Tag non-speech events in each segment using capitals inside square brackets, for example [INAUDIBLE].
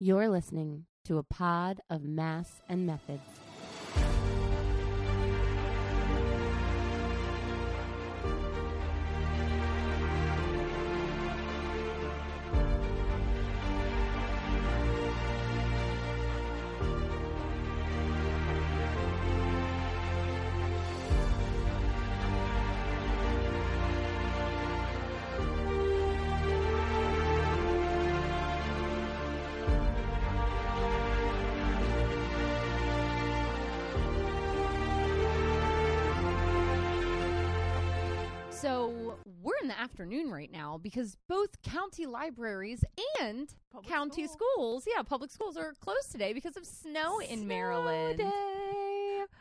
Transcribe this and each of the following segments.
You're listening to a pod of Maas and methods. Afternoon right now because both county libraries and Public county school. schools, yeah, public schools are closed today because of snow in Maryland. day.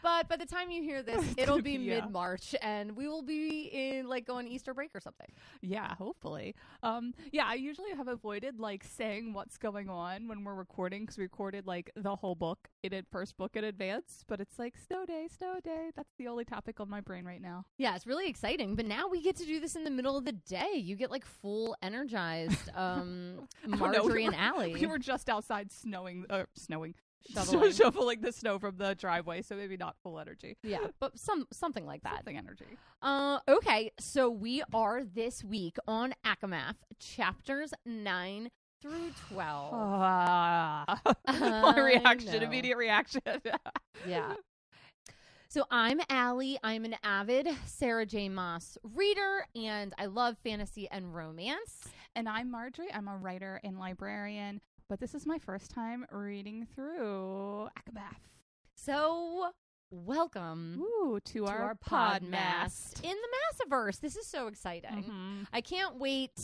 But by the time you hear this, [LAUGHS] it'll be mid March and we will be in like going Easter break or something. Yeah, hopefully. Um, yeah, I usually have avoided like saying what's going on when we're recording because we recorded like the whole book in it first book in advance. But it's like snow day, snow day. That's the only topic on my brain right now. Yeah, it's really exciting. But now we get to do this in the middle of the day. You get like full energized um [LAUGHS] know, we Margery and [LAUGHS] were- Allie. We were just outside snowing, uh, snowing, Shoveling. [LAUGHS] shoveling the snow from the driveway, so maybe not full energy. yeah, but some something like that. Something energy. Uh, okay, so we are this week on ACOMAF, chapters 9 through 12. Ah. [LAUGHS] [LAUGHS] My reaction, immediate reaction. Yeah. So I'm Allie. I'm an avid Sarah J. Maas reader, and I love fantasy and romance. And I'm Margery. I'm a writer and librarian, but this is my first time reading through ACOMAF. So welcome Ooh, to, to our, our podmast. Podmast in the Massiverse. This is so exciting. Mhm. I can't wait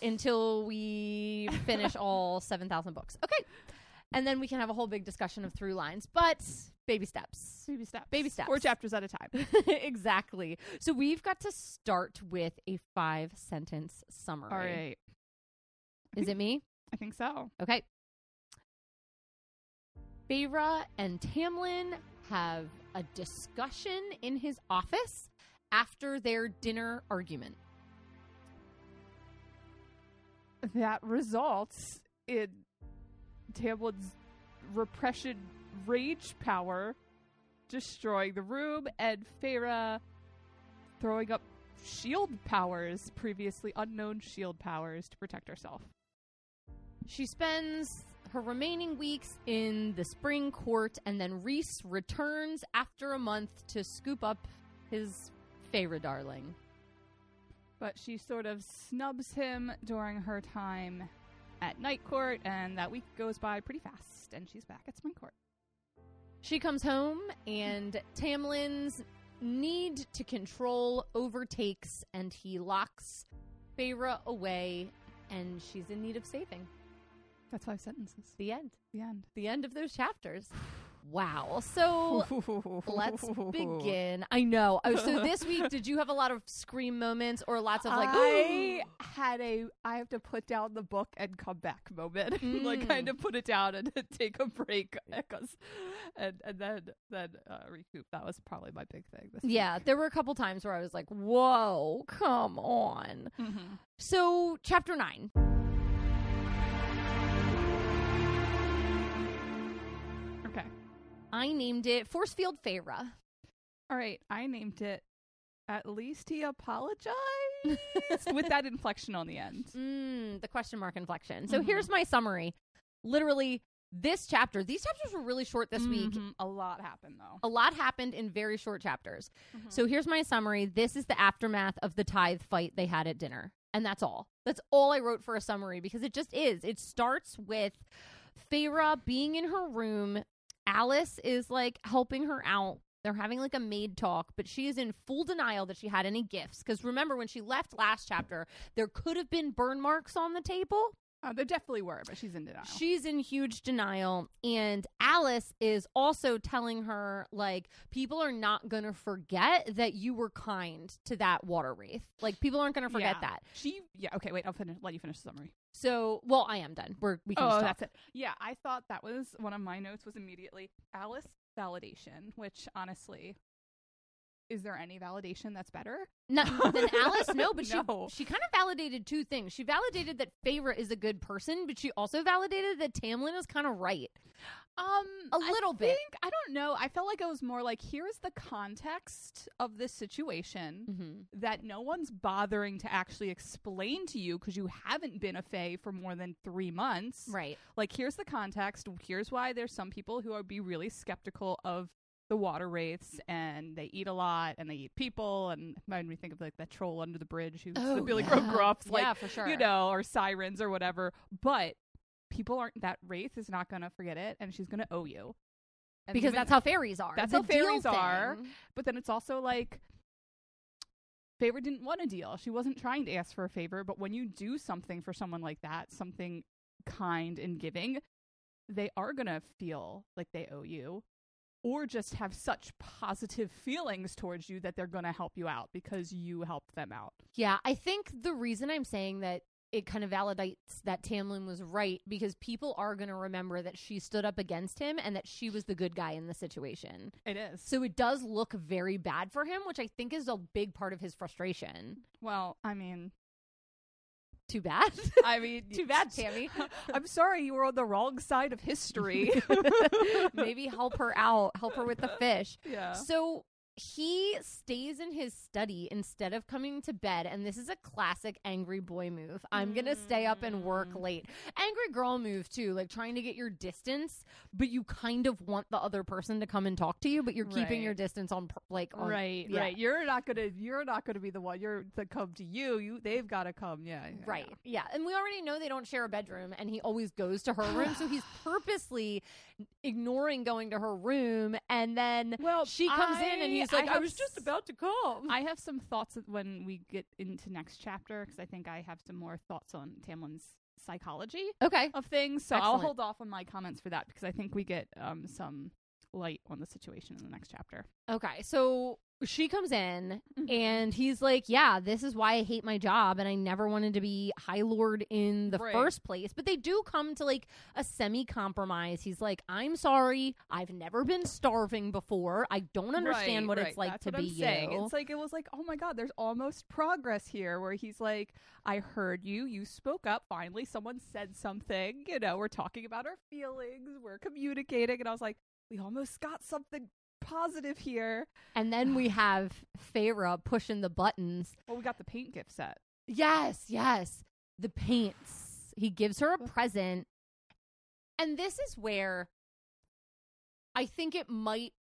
until we finish [LAUGHS] all 7,000 books. Okay. And then we can have a whole big discussion of through lines, but baby steps. Baby steps. Baby steps. Four chapters at a time. [LAUGHS] exactly. So we've got to start with a five sentence summary. All right. Is it me? I think so. Okay. Feyre and Tamlin have a discussion in his office after their dinner argument. That results in Tamlin's repression rage power destroying the room and Feyre throwing up shield powers, previously unknown shield powers to protect herself. She spends her remaining weeks in the spring court, and then Rhys returns after a month to scoop up his Feyre darling. but she sort of snubs him during her time at night court and that week goes by pretty fast and she's back at spring court She comes home, and Tamlin's need to control overtakes, and he locks Feyre away, and she's in need of saving. That's five sentences The end. the end The end of those chapters. Wow. So [LAUGHS] let's begin. I know. Oh, so [LAUGHS] this week, did you have a lot of scream moments or lots of like, I had a I have to put down the book and come back moment, [LAUGHS] like Mm. kind of put it down and take a break, because and and then then uh, recoup. That was probably my big thing. This yeah, there were a couple times where I was like, whoa, come on. week. Mhm. So, chapter nine. I named it Force Field Feyre. All right, I named it. At least he apologized [LAUGHS] with that inflection on the end. Mm, the question mark inflection. So Mhm. here's my summary. Literally, this chapter, these chapters were really short this week. Mhm. a lot happened though. A lot happened in very short chapters. Mhm. So here's my summary. This is the aftermath of the tithe fight they had at dinner. And that's all. That's all I wrote for a summary because it just is. It starts with Feyre being in her room. Alis is like helping her out. They're having like a maid talk, but she is in full denial that she had any gifts. Because remember, when she left last chapter, there could have been burn marks on the table. Uh, there definitely were, but she's in denial. She's in huge denial. And Alis is also telling her, like, people are not going to forget that you were kind to that water wraith. Like, people aren't going to forget Yeah. that. She, yeah, okay, wait, I'll finish. Let you finish the summary. So, well, I am done. We're, we can Oh, that's it. Yeah, I thought that was one of my notes. Was immediately Alis validation, which honestly, is there any validation that's better? Not than [LAUGHS] Alis, no, but No. she she kind of validated two things. She validated that Feyre is a good person, but she also validated that Tamlin is kind of right. Um, A little I bit. Think, I don't know. I felt like it was more like here's the context of this situation Mm-hmm. that no one's bothering to actually explain to you because you haven't been a fae for more than three months. Right. Like here's the context. Here's why there's some people who are be really skeptical of the water wraiths and they eat a lot and they eat people and it made me think of like that troll under the bridge who's the Billy Oh, yeah. Gruffs like yeah, for sure. you know, or sirens or whatever. But people aren't that Wraith is not gonna forget it and she's gonna owe you. And because even- that's how fairies are. That's The how fairies are. thing- but then it's also like Favor didn't want a deal. She wasn't trying to ask for a favor, but when you do something for someone like that, something kind and giving, they are gonna feel like they owe you. Or just have such positive feelings towards you that they're gonna help you out because you helped them out. Yeah, I think the reason I'm saying that it kind of validates that Tamlin was right because people are going to remember that she stood up against him and that she was the good guy in the situation. It is. So it does look very bad for him, which I think is a big part of his frustration. Well, I mean, Too bad. [LAUGHS] I mean, Too bad, [LAUGHS] Tammy. I'm sorry you were on the wrong side of history. [LAUGHS] Maybe help her out, help her with the fish. yeah. So he stays in his study instead of coming to bed, and this is a classic angry boy move. I'm gonna stay up and work Mm. late. Angry girl move too, like trying to get your distance, but you kind of want the other person to come and talk to you, but you're keeping Right. your distance on like on, right, yeah. right. You're not gonna. You're not gonna be the one. You're to come to you. You. They've got to come. Yeah. yeah, Right. yeah. Yeah. And we already know they don't share a bedroom and he always goes to her [SIGHS] room. So he's purposely ignoring going to her room. And then Well, she comes in and he's I like, I, have was just about to come. I have some thoughts when we get into next chapter because I think I have some more thoughts on Tamlin's psychology okay. of things. So I'll Excellent. hold off on my comments for that because I think we get um, some light on the situation in the next chapter. Okay. So she comes in Mhm. and he's like, Yeah, this is why I hate my job and I never wanted to be High Lord in the Right. first place. But they do come to like a semi compromise. He's like, I'm sorry. I've never been starving before. I don't understand Right, what right. it's like That's to be I'm saying. you. It's like it was like, oh my god, there's almost progress here. Where he's like, I heard you. You spoke up. Finally, someone said something. You know, we're talking about our feelings. We're communicating, and I was like, we almost got something positive here. And then we [SIGHS] have Feyre pushing the buttons. Well, we got the paint gift set. Yes, yes. The paints. He gives her a present. And this is where I think it might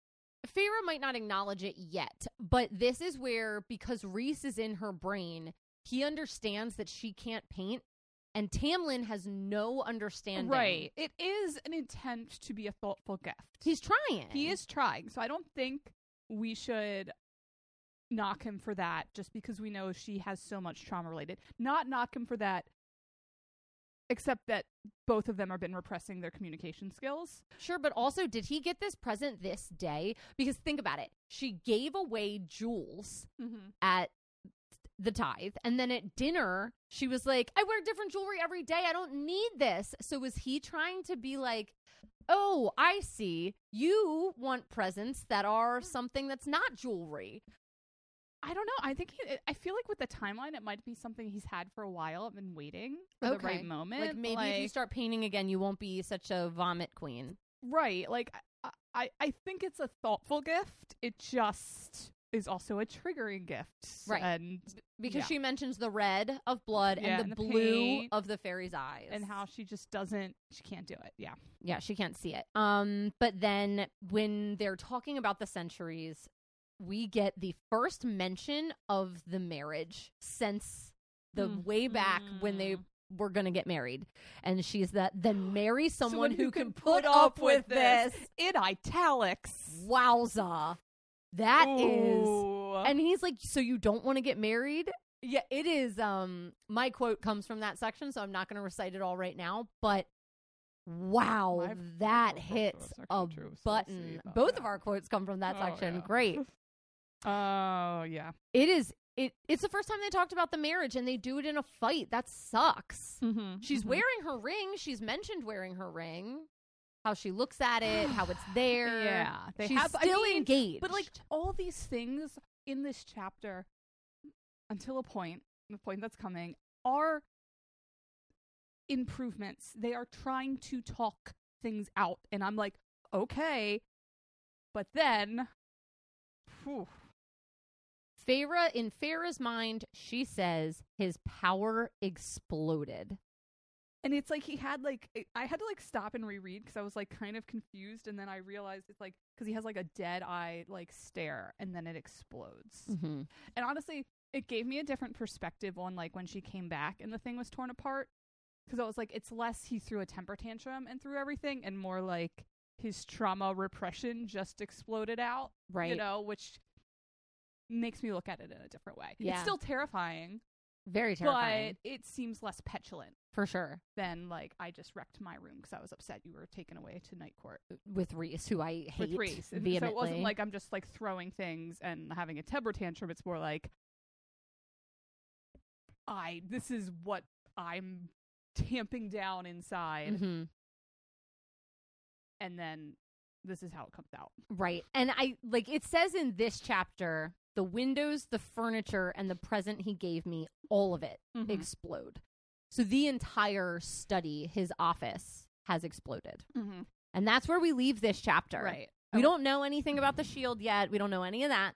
Feyre might not acknowledge it yet, but this is where because Rhys is in her brain, he understands that she can't paint and Tamlin has no understanding. Right. It is an intent to be a thoughtful gift. He's trying. he is trying. So I don't think we should knock him for that just because we know she has so much trauma related. Not knock him for that except that both of them have been repressing their communication skills. Sure, but also, did he get this present this day? Because think about it. She gave away jewels Mm-hmm. at the tithe, and then at dinner, she was like, I wear different jewelry every day. I don't need this. So, was he trying to be like, Oh, I see. You want presents that are something that's not jewelry. I don't know. I think he, I feel like with the timeline, it might be something he's had for a while. I've been waiting for the right moment. Like maybe if you start painting again, you won't be such a vomit queen. right. Like I, I, I think it's a thoughtful gift. It just is also a triggering gift. Right. And Because Yeah. she mentions the red of blood Yeah, and and the, the blue paint. of the fairy's eyes. and how she just doesn't. She can't do it. Yeah. Yeah, she can't see it. Um, but then when they're talking about the centuries, we get the first mention of the marriage since the Mm. way back when they Mm. were going to get married. And she's that then marry [GASPS] someone, Someone who, can put up with this. in italics. Wowza. That is. Ooh. And he's like, "So you don't want to get married?" Yeah, it is um my quote comes from that section, so I'm not going to recite it all right now, but wow, My that [LAUGHS] hits a true, so button. Both that. of our quotes come from that Oh, section. yeah. Great. [LAUGHS] Oh yeah. It is it it's the first time they talked about the marriage and they do it in a fight. That sucks. Mm-hmm. She's wearing her ring. She's mentioned wearing her ring. How she looks at it, how it's [SIGHS] there. Yeah, they She's have- I still mean, engaged. But like all these things in this chapter until a point, the point that's coming, are improvements. They are trying to talk things out. And I'm like, okay. But then, whew, Feyre, in Feyre's mind, she says his power exploded. And it's like he had like I had to like stop and reread because I was like kind of confused, and then I realized it's like because he has like a dead eye like stare, and then it explodes. Mm-hmm. And honestly, it gave me a different perspective on like when she came back and the thing was torn apart. Because I was like, it's less he threw a temper tantrum and threw everything, and more like his trauma repression just exploded out. Right. You know, which makes me look at it in a different way. Yeah. It's still terrifying, Very terrifying. but it seems less petulant for sure. than like I just wrecked my room because I was upset you were taken away to night court With Rhys, who I hate with Rhys. And vehemently. so it wasn't like I'm just like throwing things and having a temper tantrum. It's more like I this is what I'm tamping down inside, Mhm. and then this is how it comes out. Right. And I like it says in this chapter, the windows, the furniture, and the present he gave me, all of it Mhm. explode. So the entire study, his office, has exploded. Mm-hmm. And that's where we leave this chapter. Right. We don't know anything about the shield yet. We don't know any of that.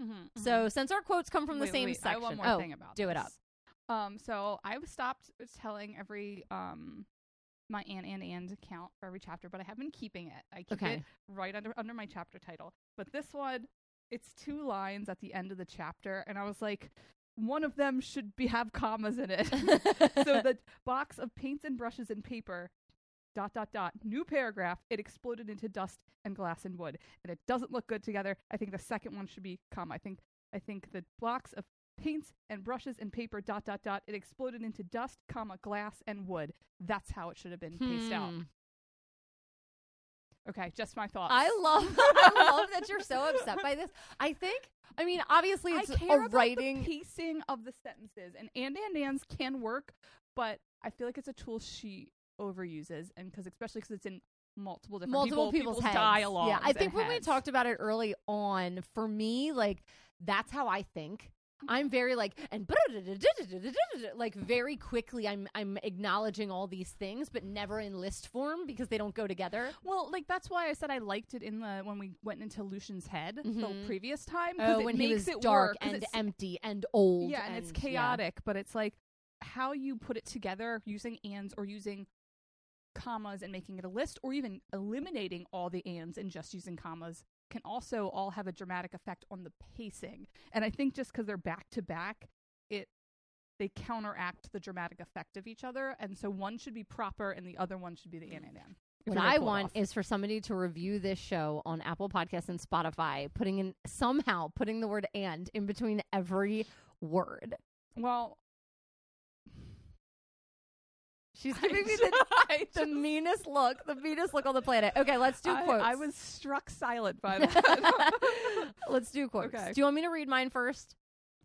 Mm-hmm. So since our quotes come from the Wait, same wait, section, have one more oh, thing about do it up. Um, so I've stopped telling every um my and and and count for every chapter, but I have been keeping it. I keep Okay. it right under under my chapter title. But this one, it's two lines at the end of the chapter, and I was like, one of them should be have commas in it. [LAUGHS] so the box of paints and brushes and paper. Dot dot dot. New paragraph. It exploded into dust and glass and wood, and it doesn't look good together. I think the second one should be comma. I think I think the box of paints and brushes and paper dot dot dot it exploded into dust comma glass and wood that's how it should have been paced out Hmm. Okay just my thoughts I love [LAUGHS] I love that you're so upset by this. I think I mean obviously it's I care a writing the pacing of the sentences and and and ands can work but i feel like it's a tool she overuses and because especially because it's in multiple different multiple people, people's, heads. dialogue Yeah, I think when we talked about it early on, for me, like that's how I think. I'm very like and like very quickly I'm I'm acknowledging all these things but never in list form because they don't go together. well like that's why i said i liked it in the when we went into Lucien's head the Mhm. previous time Oh, it when he makes was it dark work, and empty and old. yeah and, it's yeah. chaotic but it's like how you put it together using ands or using commas and making it a list or even eliminating all the ands and just using commas can also all have a dramatic effect on the pacing and i think just because they're back to back it they counteract the dramatic effect of each other and so one should be proper and the other one should be the an and an What I want off. is for somebody to review this show on Apple Podcasts and Spotify, putting in somehow putting the word and in between every word. well She's giving me the, [LAUGHS] [LAUGHS] the meanest look, the meanest look on the planet. Okay, let's do I- quotes. I was struck silent by [LAUGHS] that let's do quotes. Okay. Do you want me to read mine first?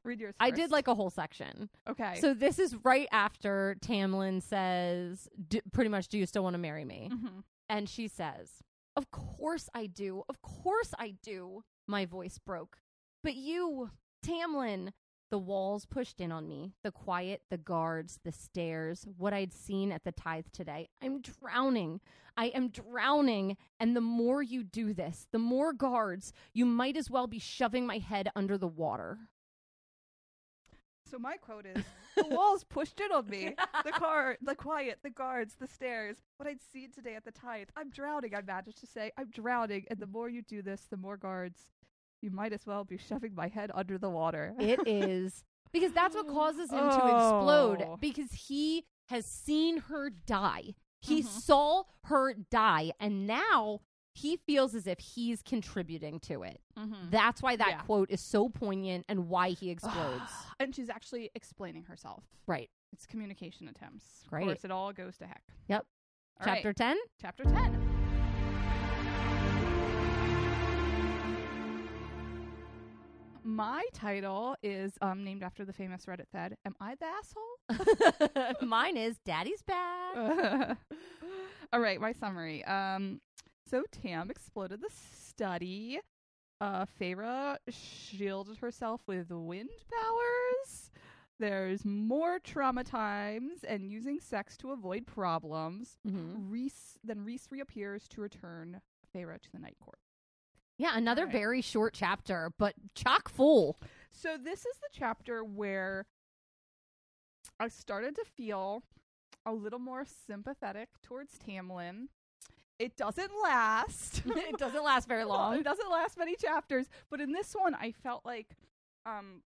read yours I did like a whole section. okay So this is right after Tamlin says, D- pretty much, do you still want to marry me? Mhm. And she says, Of course I do. Of course I do. My voice broke. But you, Tamlin, the walls pushed in on me, the quiet, the guards, the stairs, what I'd seen at the tithe today. I'm drowning. I am drowning. And the more you do this, the more guards, you might as well be shoving my head under the water. So my quote is: [LAUGHS] "The walls pushed in on me. [LAUGHS] The car, the quiet, the guards, the stairs. What I'd seen today at the tithe. I'm drowning. I managed to say, I'm drowning. And the more you do this, the more guards. You might as well be shoving my head under the water. It [LAUGHS] is because that's what [LAUGHS] causes him to Oh. explode because he has seen her die. He Mhm. saw her die and now he feels as if he's contributing to it. mm-hmm. That's why that Yeah. quote is so poignant and why he [SIGHS] explodes. and she's actually explaining herself. right. It's communication attempts. Great. Of course, it all goes to heck. Yep. All right, Chapter 10. Chapter ten. My title is um, named after the famous Reddit thread. Am I the asshole? [LAUGHS] [LAUGHS] Mine is Daddy's bad. [LAUGHS] All right, my summary. Um, so Tam exploded the study. uh, Feyre shielded herself with wind powers. There's more trauma times and using sex to avoid problems. Mhm. Rhys then Rhys reappears to return Feyre to the Night Court. Yeah, another Alright. very short chapter, but chock full. So this is the chapter where I started to feel a little more sympathetic towards Tamlin. It doesn't last. [LAUGHS] it doesn't [LAUGHS] last very long. It doesn't last many chapters, but in this one, I felt like um,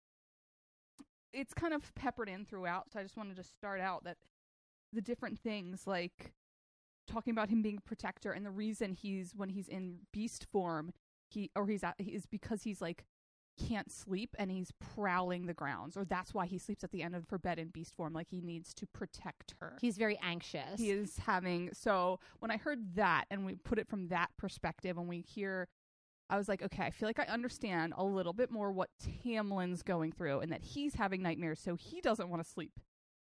it's kind of peppered in throughout. So I just wanted to start out that the different things, like talking about him being a protector, and the reason he's when he's in beast form, he or he's at, is because he's like can't sleep and he's prowling the grounds, or that's why he sleeps at the end of her bed in beast form, like he needs to protect her. He's very anxious. He is having so when I heard that and we put it from that perspective and we hear I was like, okay, I feel like I understand a little bit more what Tamlin's going through and that he's having nightmares so he doesn't want to sleep.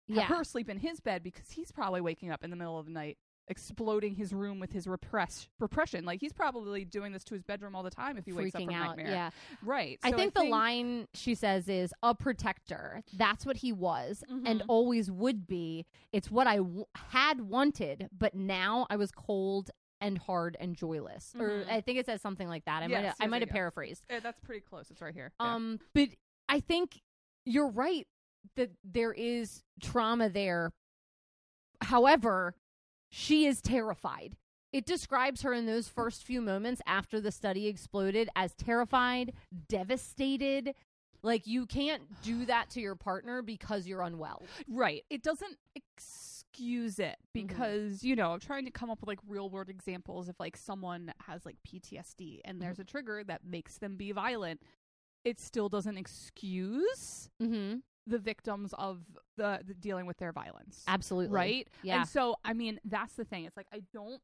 Have yeah. her sleep in his bed because he's probably waking up in the middle of the night exploding his room with his repress repression. Like he's probably doing this to his bedroom all the time if he wakes up from out. nightmare. Yeah. Right. I So think the line she says is a protector. That's what he was and Mhm. always would be. It's what I w- had wanted, but now I was cold and hard and joyless. Or Mhm. I think it says something like that. I Yes, might have, I might have yeah. paraphrased. Eh, that's pretty close. It's right here. Yeah. Um, but I think you're right that there is trauma there. However, she is terrified. It describes her in those first few moments after the study exploded as terrified, devastated. Like you can't do that to your partner because you're unwell. Right. It doesn't excuse it Mm-hmm. because, you know, I'm trying to come up with like real world examples if like someone has like PTSD and Mm-hmm. there's a trigger that makes them be violent. It still doesn't excuse Mm-hmm. The victims of the, the dealing with their violence. Absolutely. Right? Yeah. And so, I mean, that's the thing. It's like, I don't.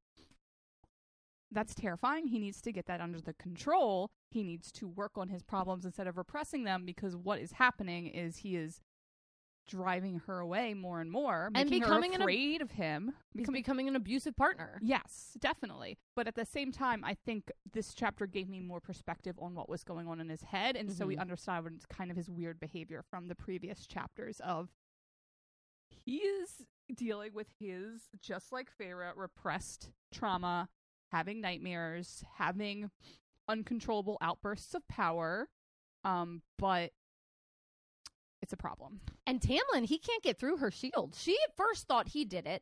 That's terrifying. He needs to get that under the control. He needs to work on his problems instead of repressing them because what is happening is he is driving her away more and more, And becoming her an ab- afraid of him. He's Becoming, becoming an abusive partner. yes, definitely. But at the same time, I think this chapter gave me more perspective on what was going on in his head, and so we Mhm. understand kind of his weird behavior from the previous chapters of he is dealing with his just like Feyre repressed trauma, having nightmares, having uncontrollable outbursts of power. Um, but it's a problem. And Tamlin, he can't get through her shield. She at first thought he did it,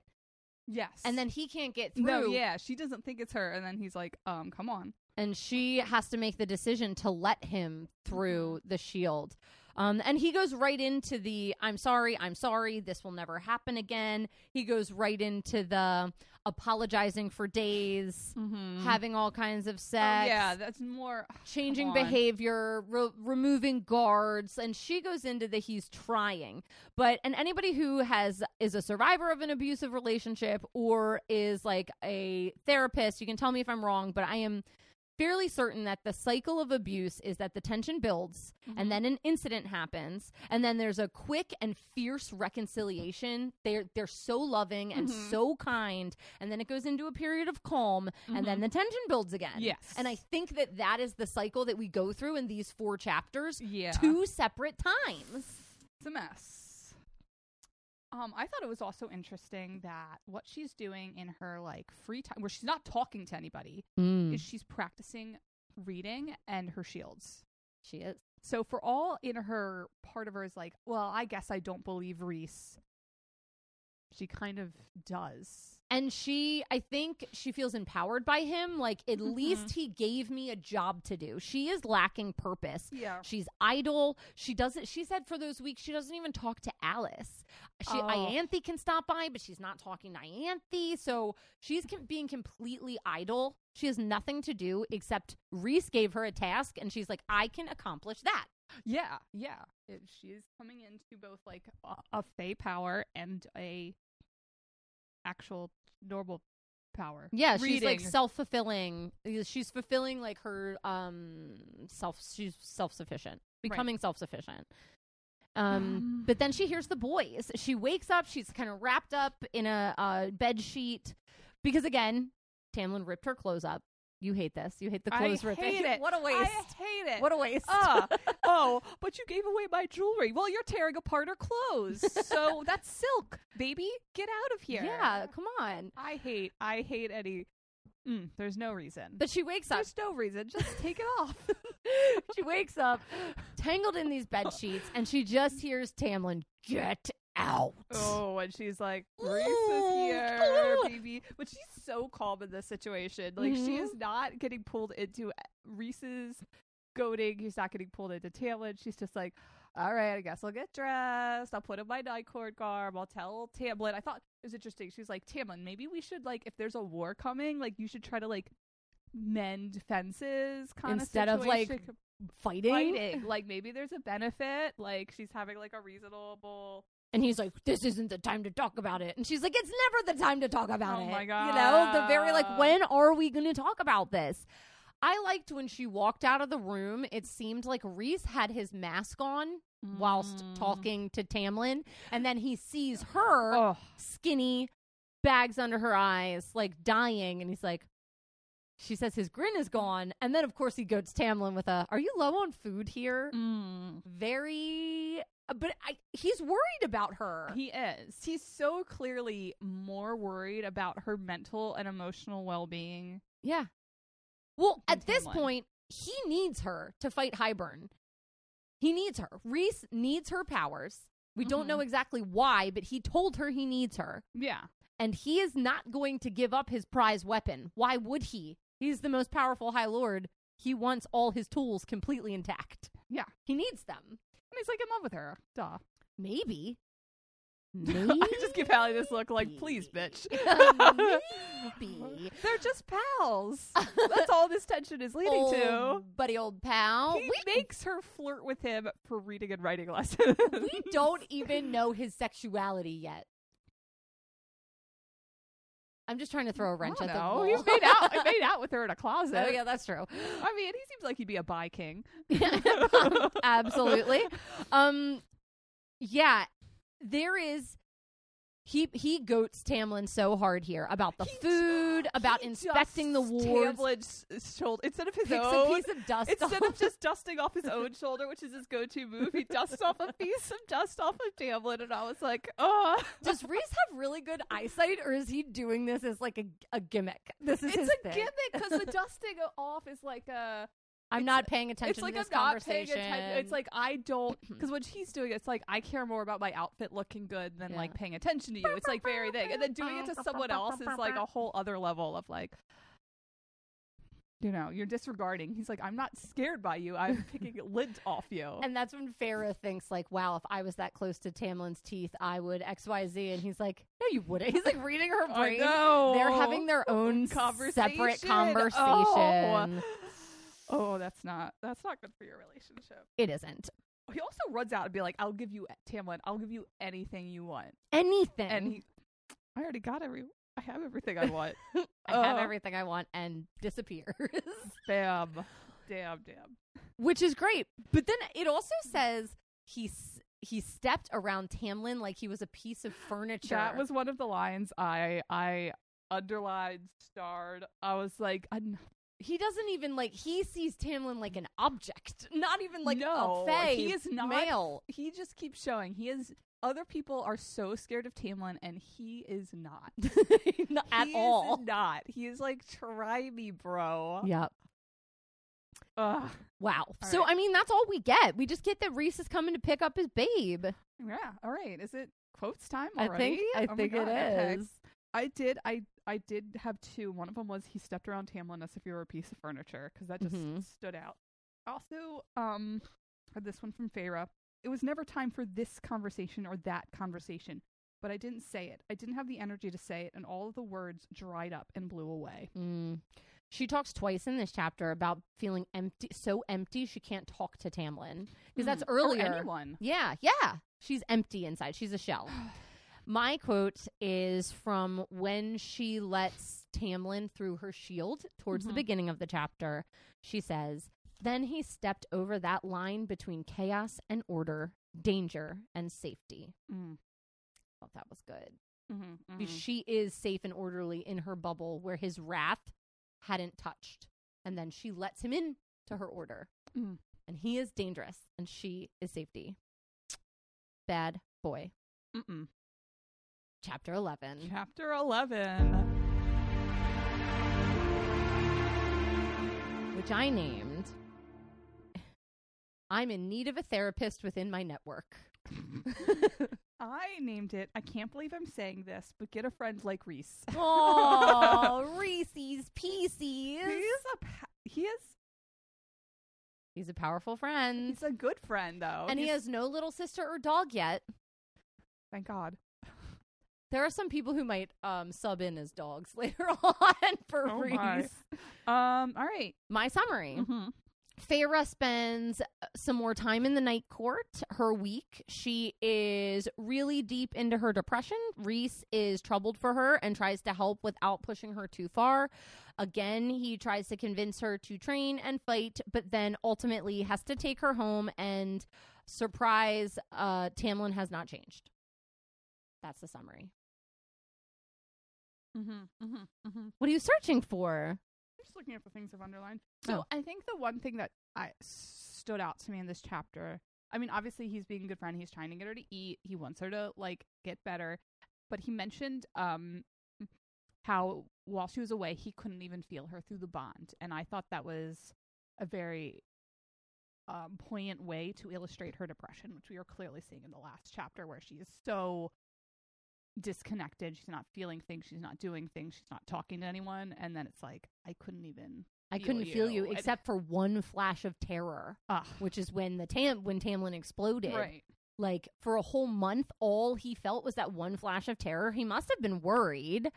Yes. and then he can't get through. no, yeah, she doesn't think it's her, and then he's like, um, come on. and she has to make the decision to let him through the shield. Um, and he goes right into the I'm sorry, I'm sorry, this will never happen again. He goes right into the apologizing for days, Mm-hmm. having all kinds of oh, sex, yeah, that's more [SIGHS] changing behavior, re- removing guards, and she goes into the he's trying. But and anybody who has is a survivor of an abusive relationship or is like a therapist, you can tell me if I'm wrong, but I am fairly certain that the cycle of abuse is that the tension builds Mm-hmm. and then an incident happens and then there's a quick and fierce reconciliation they're they're so loving and Mhm. so kind and then it goes into a period of calm and then the tension builds again Yes. and i think that that is the cycle that we go through in these four chapters yeah, two separate times it's a mess. Um, I thought it was also interesting that what she's doing in her like free time, where she's not talking to anybody, Mm. is she's practicing reading and her shields. she is So for all in her part of her is like, well, I guess I don't believe Rhys. She kind of does. and she i think she feels empowered by him like at Mhm. least he gave me a job to do she is lacking purpose Yeah. She's idle. She doesn't. She said for those weeks she doesn't even talk to Alis. She Oh. Ianthe can stop by, but she's not talking to Ianthe. So she's com- being completely idle. She has nothing to do except Rhys gave her a task, and she's like, I can accomplish that. Yeah, yeah. It, she is coming into both like a, a fey power and a actual normal power. Yeah, she's like self fulfilling. She's fulfilling like her um self. She's self sufficient, becoming self sufficient. Um, Um. but then she hears the boys. She wakes up. She's kind of wrapped up in a uh, bed sheet because again, Tamlin ripped her clothes up. You hate this. You hate the I clothes ripping. [LAUGHS] hate it. What a waste. I hate it. what a waste. Ah, oh, but you gave away my jewelry. Well, you're tearing apart her clothes. so [LAUGHS] that's silk, baby. Get out of here. Yeah, come on. I hate. I hate any. Mm, there's no reason. But she wakes up. there's no reason. Just take it off. [LAUGHS] she wakes up tangled in these bed sheets and she just hears Tamlin get out. Oh, and she's like, Rhys is here, baby. But she's so calm in this situation. Like, she Mhm. is not getting pulled into Rhys's goading. He's not getting pulled into Tamlin. She's just like, all right, I guess I'll get dressed. I'll put on my night court garb. I'll tell Tamlin. I thought it was interesting. She was like, Tamlin, maybe we should, like, if there's a war coming, like, you should try to, like, mend fences kind of. Instead of, like, Fighting. fighting. like, maybe there's a benefit. Like, she's having, like, a reasonable And he's like, "This isn't the time to talk about it." And she's like, "It's never the time to talk about Oh it." my You know, the very like, when are we going to talk about this? I liked when she walked out of the room. It seemed like Rhys had his mask on whilst Mm. talking to Tamlin, and then he sees her Oh, skinny, bags under her eyes, like dying, and he's like. She says his grin is gone, and then of course he goes Tamlin with a, "Are you low on food here?" mm. Very, but I, he's worried about her. He is. He's so clearly more worried about her mental and emotional well being. Yeah. Well, at this Tamlin. point, he needs her to fight Hybern. He needs her. Rhys needs her powers. We don't Mhm. know exactly why, but he told her he needs her. Yeah. And he is not going to give up his prize weapon. Why would he? He's the most powerful High Lord. He wants all his tools completely intact. Yeah. He needs them. And he's like in love with her. Duh. Maybe. Maybe. [LAUGHS] I just give Hallie this look like, please, bitch. [LAUGHS] Maybe. They're just pals. [LAUGHS] That's all this tension is leading to. Buddy old pal. He We makes her flirt with him for reading and writing lessons. we don't even know his sexuality yet. I'm just trying to throw a wrench at the wall. He's made out. I made out with her in a [LAUGHS] closet. oh yeah, that's true. I mean, he seems like he'd be a bi king. [LAUGHS] Absolutely. [LAUGHS] Um, yeah, there is. He he goats Tamlin so hard here about the He food, about inspecting the wards. Tamlin's shoulder instead of his Picks own. a piece of dust Instead off. of just dusting off his own shoulder, which is his go-to move, he dusts off a piece of dust off of Tamlin, and I was like, "Oh, Does Rhys have really good eyesight, or is he doing this as like a, a gimmick? This is it's a thing. gimmick because the dusting off is like a I'm not paying attention it's like to I'm not paying attention. It's like I don't [CLEARS THROAT] because when he's doing it, it's like I care more about my outfit looking good than Yeah. like paying attention to you. It's like very thing, and then doing it to someone else is like a whole other level of like. You know, you're disregarding. He's like, I'm not scared by you. I'm [LAUGHS] picking lint off you. And that's when Feyre thinks like, "Wow, if I was that close to Tamlin's teeth, I would X, Y, Z. And he's like, "No, you wouldn't." He's like reading her brain. They're having their own Conversation. separate conversation. Oh, that's not that's not good for your relationship. It isn't He also runs out and be like, "I'll give you Tamlin. I'll give you anything you want." anything. And he, I already got every. I have everything I want. [LAUGHS] I have Uh. everything I want and disappears, [LAUGHS] Damn, damn, damn. which is great. But then it also says he he stepped around Tamlin like he was a piece of furniture. That was one of the lines I I underlined, starred. I was like, "I'm- he doesn't even like he sees Tamlin like an object, [LAUGHS] not even like no, a fae he is not male. He just keeps showing he is. Other people are so scared of Tamlin, and he is not. [LAUGHS] Not at He all. not. He is like, try me, bro. Yep. Ugh. Wow. All so right. I mean, that's all we get. We just get that Rhys is coming to pick up his babe. Yeah. All right. Is it quotes time I already? think. I Oh think it is. I did. I I did have two. One of them was he stepped around Tamlin as if he were a piece of furniture because that just Mhm. stood out. Also, um, had this one from Feyre. It was never time for this conversation or that conversation, but I didn't say it. I didn't have the energy to say it, and all of the words dried up and blew away. Mm. She talks twice in this chapter about feeling empty, so empty she can't talk to Tamlin because that's Mm. Or earlier. anyone. Yeah, yeah. She's empty inside. She's a shell. [SIGHS] [SIGHS] My quote is from when she lets Tamlin through her shield towards the Mhm. beginning of the chapter. She says, Then he stepped over that line between chaos and order, danger and safety. Mm. thought that was good. Mm-hmm, Because She is safe and orderly in her bubble where his wrath hadn't touched. and then she lets him in to her order. Mm. And he is dangerous and she is safety. Bad boy. Mm-mm. Chapter 11. Chapter 11. which I named I'm in need of a therapist within my network. [LAUGHS] I named it, I can't believe I'm saying this, but get a friend like Rhys. [LAUGHS] Oh, [LAUGHS] Reese's Pieces. He is a pa- he is He's a powerful friend. he's a good friend though. and he has no little sister or dog yet. thank God. There are some people who might um, sub in as dogs [LAUGHS] later on for Oh Rhys. Um all right. My summary. Mhm. Feyre spends uh, some more time in the night court her week. She is really deep into her depression. Rhys is troubled for her and tries to help without pushing her too far. Again, he tries to convince her to train and fight, but then ultimately has to take her home and surprise, uh, Tamlin has not changed. That's the summary. Mhm. Mhm. Mhm. What are you searching for? I'm just looking at the things I've underlined. So Oh. I think the one thing that I stood out to me in this chapter, I mean, obviously he's being a good friend. He's trying to get her to eat. He wants her to like get better. But he mentioned um how while she was away, he couldn't even feel her through the bond, and I thought that was a very um, poignant way to illustrate her depression, which we are clearly seeing in the last chapter, where she is so disconnected. She's not feeling things. She's not doing things. She's not talking to anyone. And then it's like, I couldn't even. I Feel couldn't feel you except for one flash of terror, Ugh. which is when the Tam when Tamlin exploded. Right. like for a whole month all he felt was that one flash of terror he must have been worried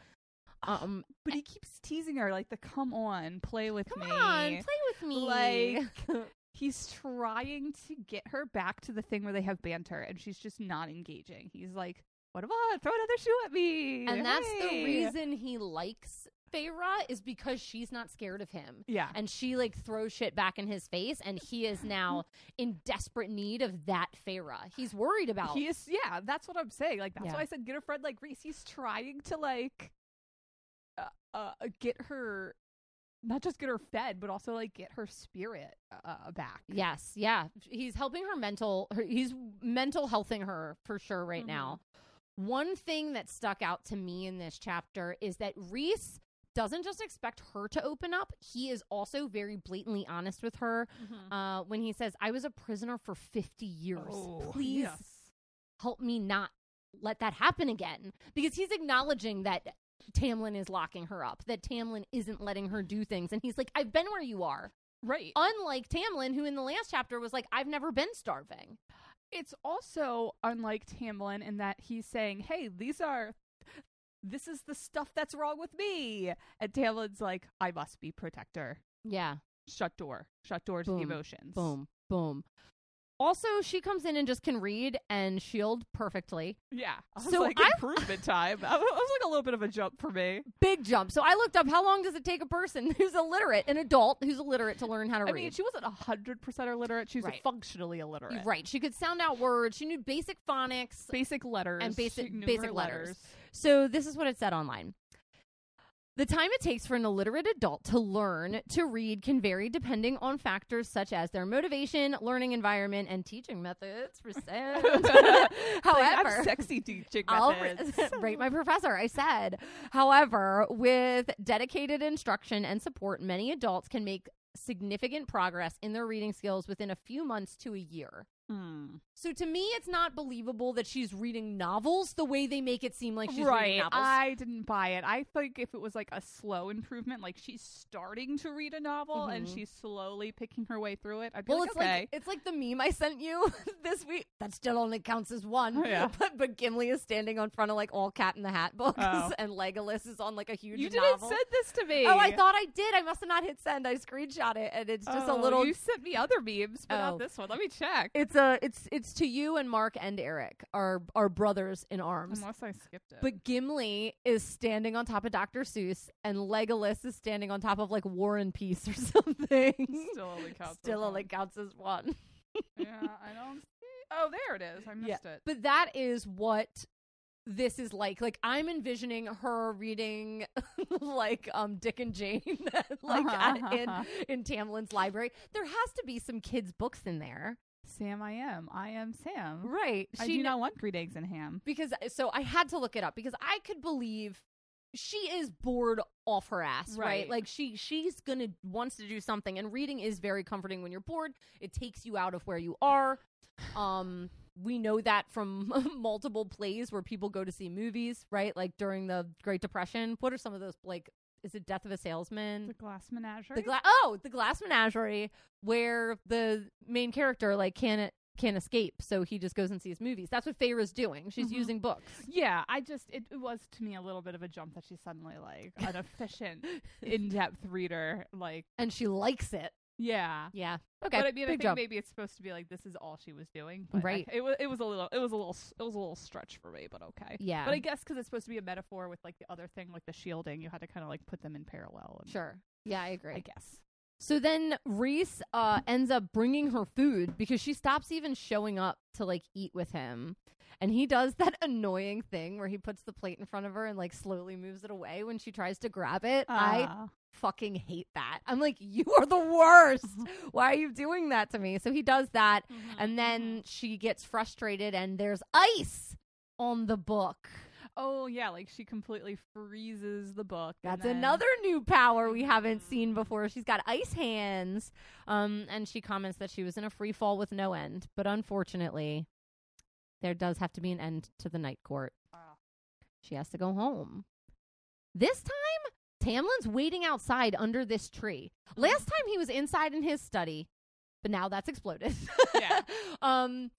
um But he keeps teasing her, like, the come on, play with come me. Come on play with me Like, [LAUGHS] he's trying to get her back to the thing where they have banter, and she's just not engaging. He's like, what about throw another shoe at me? and that's the reason he likes Feyre is because she's not scared of him Yeah. and she like throws shit back in his face and he is now [LAUGHS] in desperate need of that Feyre he's worried about He is, yeah, that's what I'm saying. Like, that's Yeah. why I said get a friend like Rhys. He's trying to, like, uh, uh, get her, not just get her fed, but also, like, get her spirit uh, back. Yes, yeah. He's helping her mental her, he's mental healthing her for sure right Mhm. now. One thing that stuck out to me in this chapter is that Rhys doesn't just expect her to open up, he is also very blatantly honest with her uh, when he says, I was a prisoner for 50 years. Oh, Please yes. help me not let that happen again. Because he's acknowledging that Tamlin is locking her up, that Tamlin isn't letting her do things. And he's like, I've been where you are. Right. Unlike Tamlin, who in the last chapter was like, I've never been starving. It's also unlike Tamlin in that he's saying, "Hey, these are this is the stuff that's wrong with me," and Tamlin's like, "I must be protector. Yeah. Shut door. Shut door to Boom. the emotions." Boom. Boom. Also, she comes in and just can read and shield perfectly. Yeah. I was So like I- improvement [LAUGHS] time. I was like a little bit of a jump for me. Big jump. So I looked up how long does it take a person [LAUGHS] who's illiterate, an adult who's illiterate, to learn how to I read? I mean, she wasn't hundred percent illiterate. She was Right. functionally illiterate. right. She could sound out words. She knew basic phonics. Basic letters And basic- basic her letters. So this is what it said online. The time it takes for an illiterate adult to learn to read can vary depending on factors such as their motivation, learning environment, and teaching methods. [LAUGHS] Like, [LAUGHS] However, I'm sexy teaching I'll methods. ra- [LAUGHS] rate my professor. I said. However, with dedicated instruction and support, many adults can make significant progress in their reading skills within a few months to a year. Hmm. So to me, it's not believable that she's reading novels the way they make it seem like she's reading right. novels. I didn't buy it. I think if it was like a slow improvement, like she's starting to read a novel and Mhm. she's slowly picking her way through it, I'd be well, like, it's okay. like it's like the meme I sent you [LAUGHS] this week. That still only counts as one. Yeah. [LAUGHS] But but Gimli is standing in front of like all Cat in the Hat books, Oh. [LAUGHS] and Legolas is on like a huge you didn't novel. send this to me. Oh, I thought I did. I must have not hit send. I screenshot it, and it's just a Oh, little. You sent me other memes, but Oh. not this one. Let me check. It's It's it's to you and Mark and Eric, our our brothers in arms. Unless I skipped it. But Gimli is standing on top of Dr. Seuss, and Legolas is standing on top of like War and Peace or [LAUGHS] something. still only counts. Still as only one. counts as one. [LAUGHS] yeah, I don't see. Oh, there it is. I missed it. But that is what this is like. Like I'm envisioning her reading [LAUGHS] like um Dick and Jane like Uh-huh, at- in uh-huh. in Tamlin's library. There has to be some kids books in there. Sam, I am. I am Sam. Right. I She do kn- not want green eggs and ham. because so I had to look it up because I could believe she is bored off her ass, right? Right. Like she she's gonna wants to do something, and reading is very comforting when you're bored. It takes you out of where you are. [SIGHS] Um, we know that from [LAUGHS] multiple plays where people go to see movies, right? Like during the Great Depression. What are some of those? Like, is it Death of a Salesman? The glass menagerie. The gla- oh, the Glass Menagerie, where the main character like can't can't escape, so he just goes and sees movies. That's what Feyre's doing. She's Mhm. using books. yeah, I just it, it was to me a little bit of a jump that she's suddenly like an [LAUGHS] efficient, in-depth reader. Like, and she likes it. Yeah. Yeah. Okay. But I mean, I think jump. maybe it's supposed to be like this is all she was doing. But I- Right. it was. It was a little. It was a little. It was a little stretch for me, but okay. Yeah. But I guess because it's supposed to be a metaphor with like the other thing, like the shielding, you had to kind of like put them in parallel. And, sure. Yeah, I agree. I guess. So then Rhys uh, ends up bringing her food because she stops even showing up to like eat with him. And he does that [LAUGHS] annoying thing where he puts the plate in front of her and like slowly moves it away when she tries to grab it. I Ah. fucking hate that. I'm like, you are the worst. [LAUGHS] Why are you doing that to me? So he does that. Mm-hmm. And then she gets frustrated and there's ice on the book. Oh yeah, like she completely freezes the book. That's then- another new power we haven't seen before. She's got ice hands. Um, and she comments that she was in a free fall with no end. But unfortunately, there does have to be an end to the night court. Ah. She has to go home. This time, Tamlin's waiting outside under this tree. Last time he was inside in his study, but now that's exploded. Yeah. [LAUGHS] um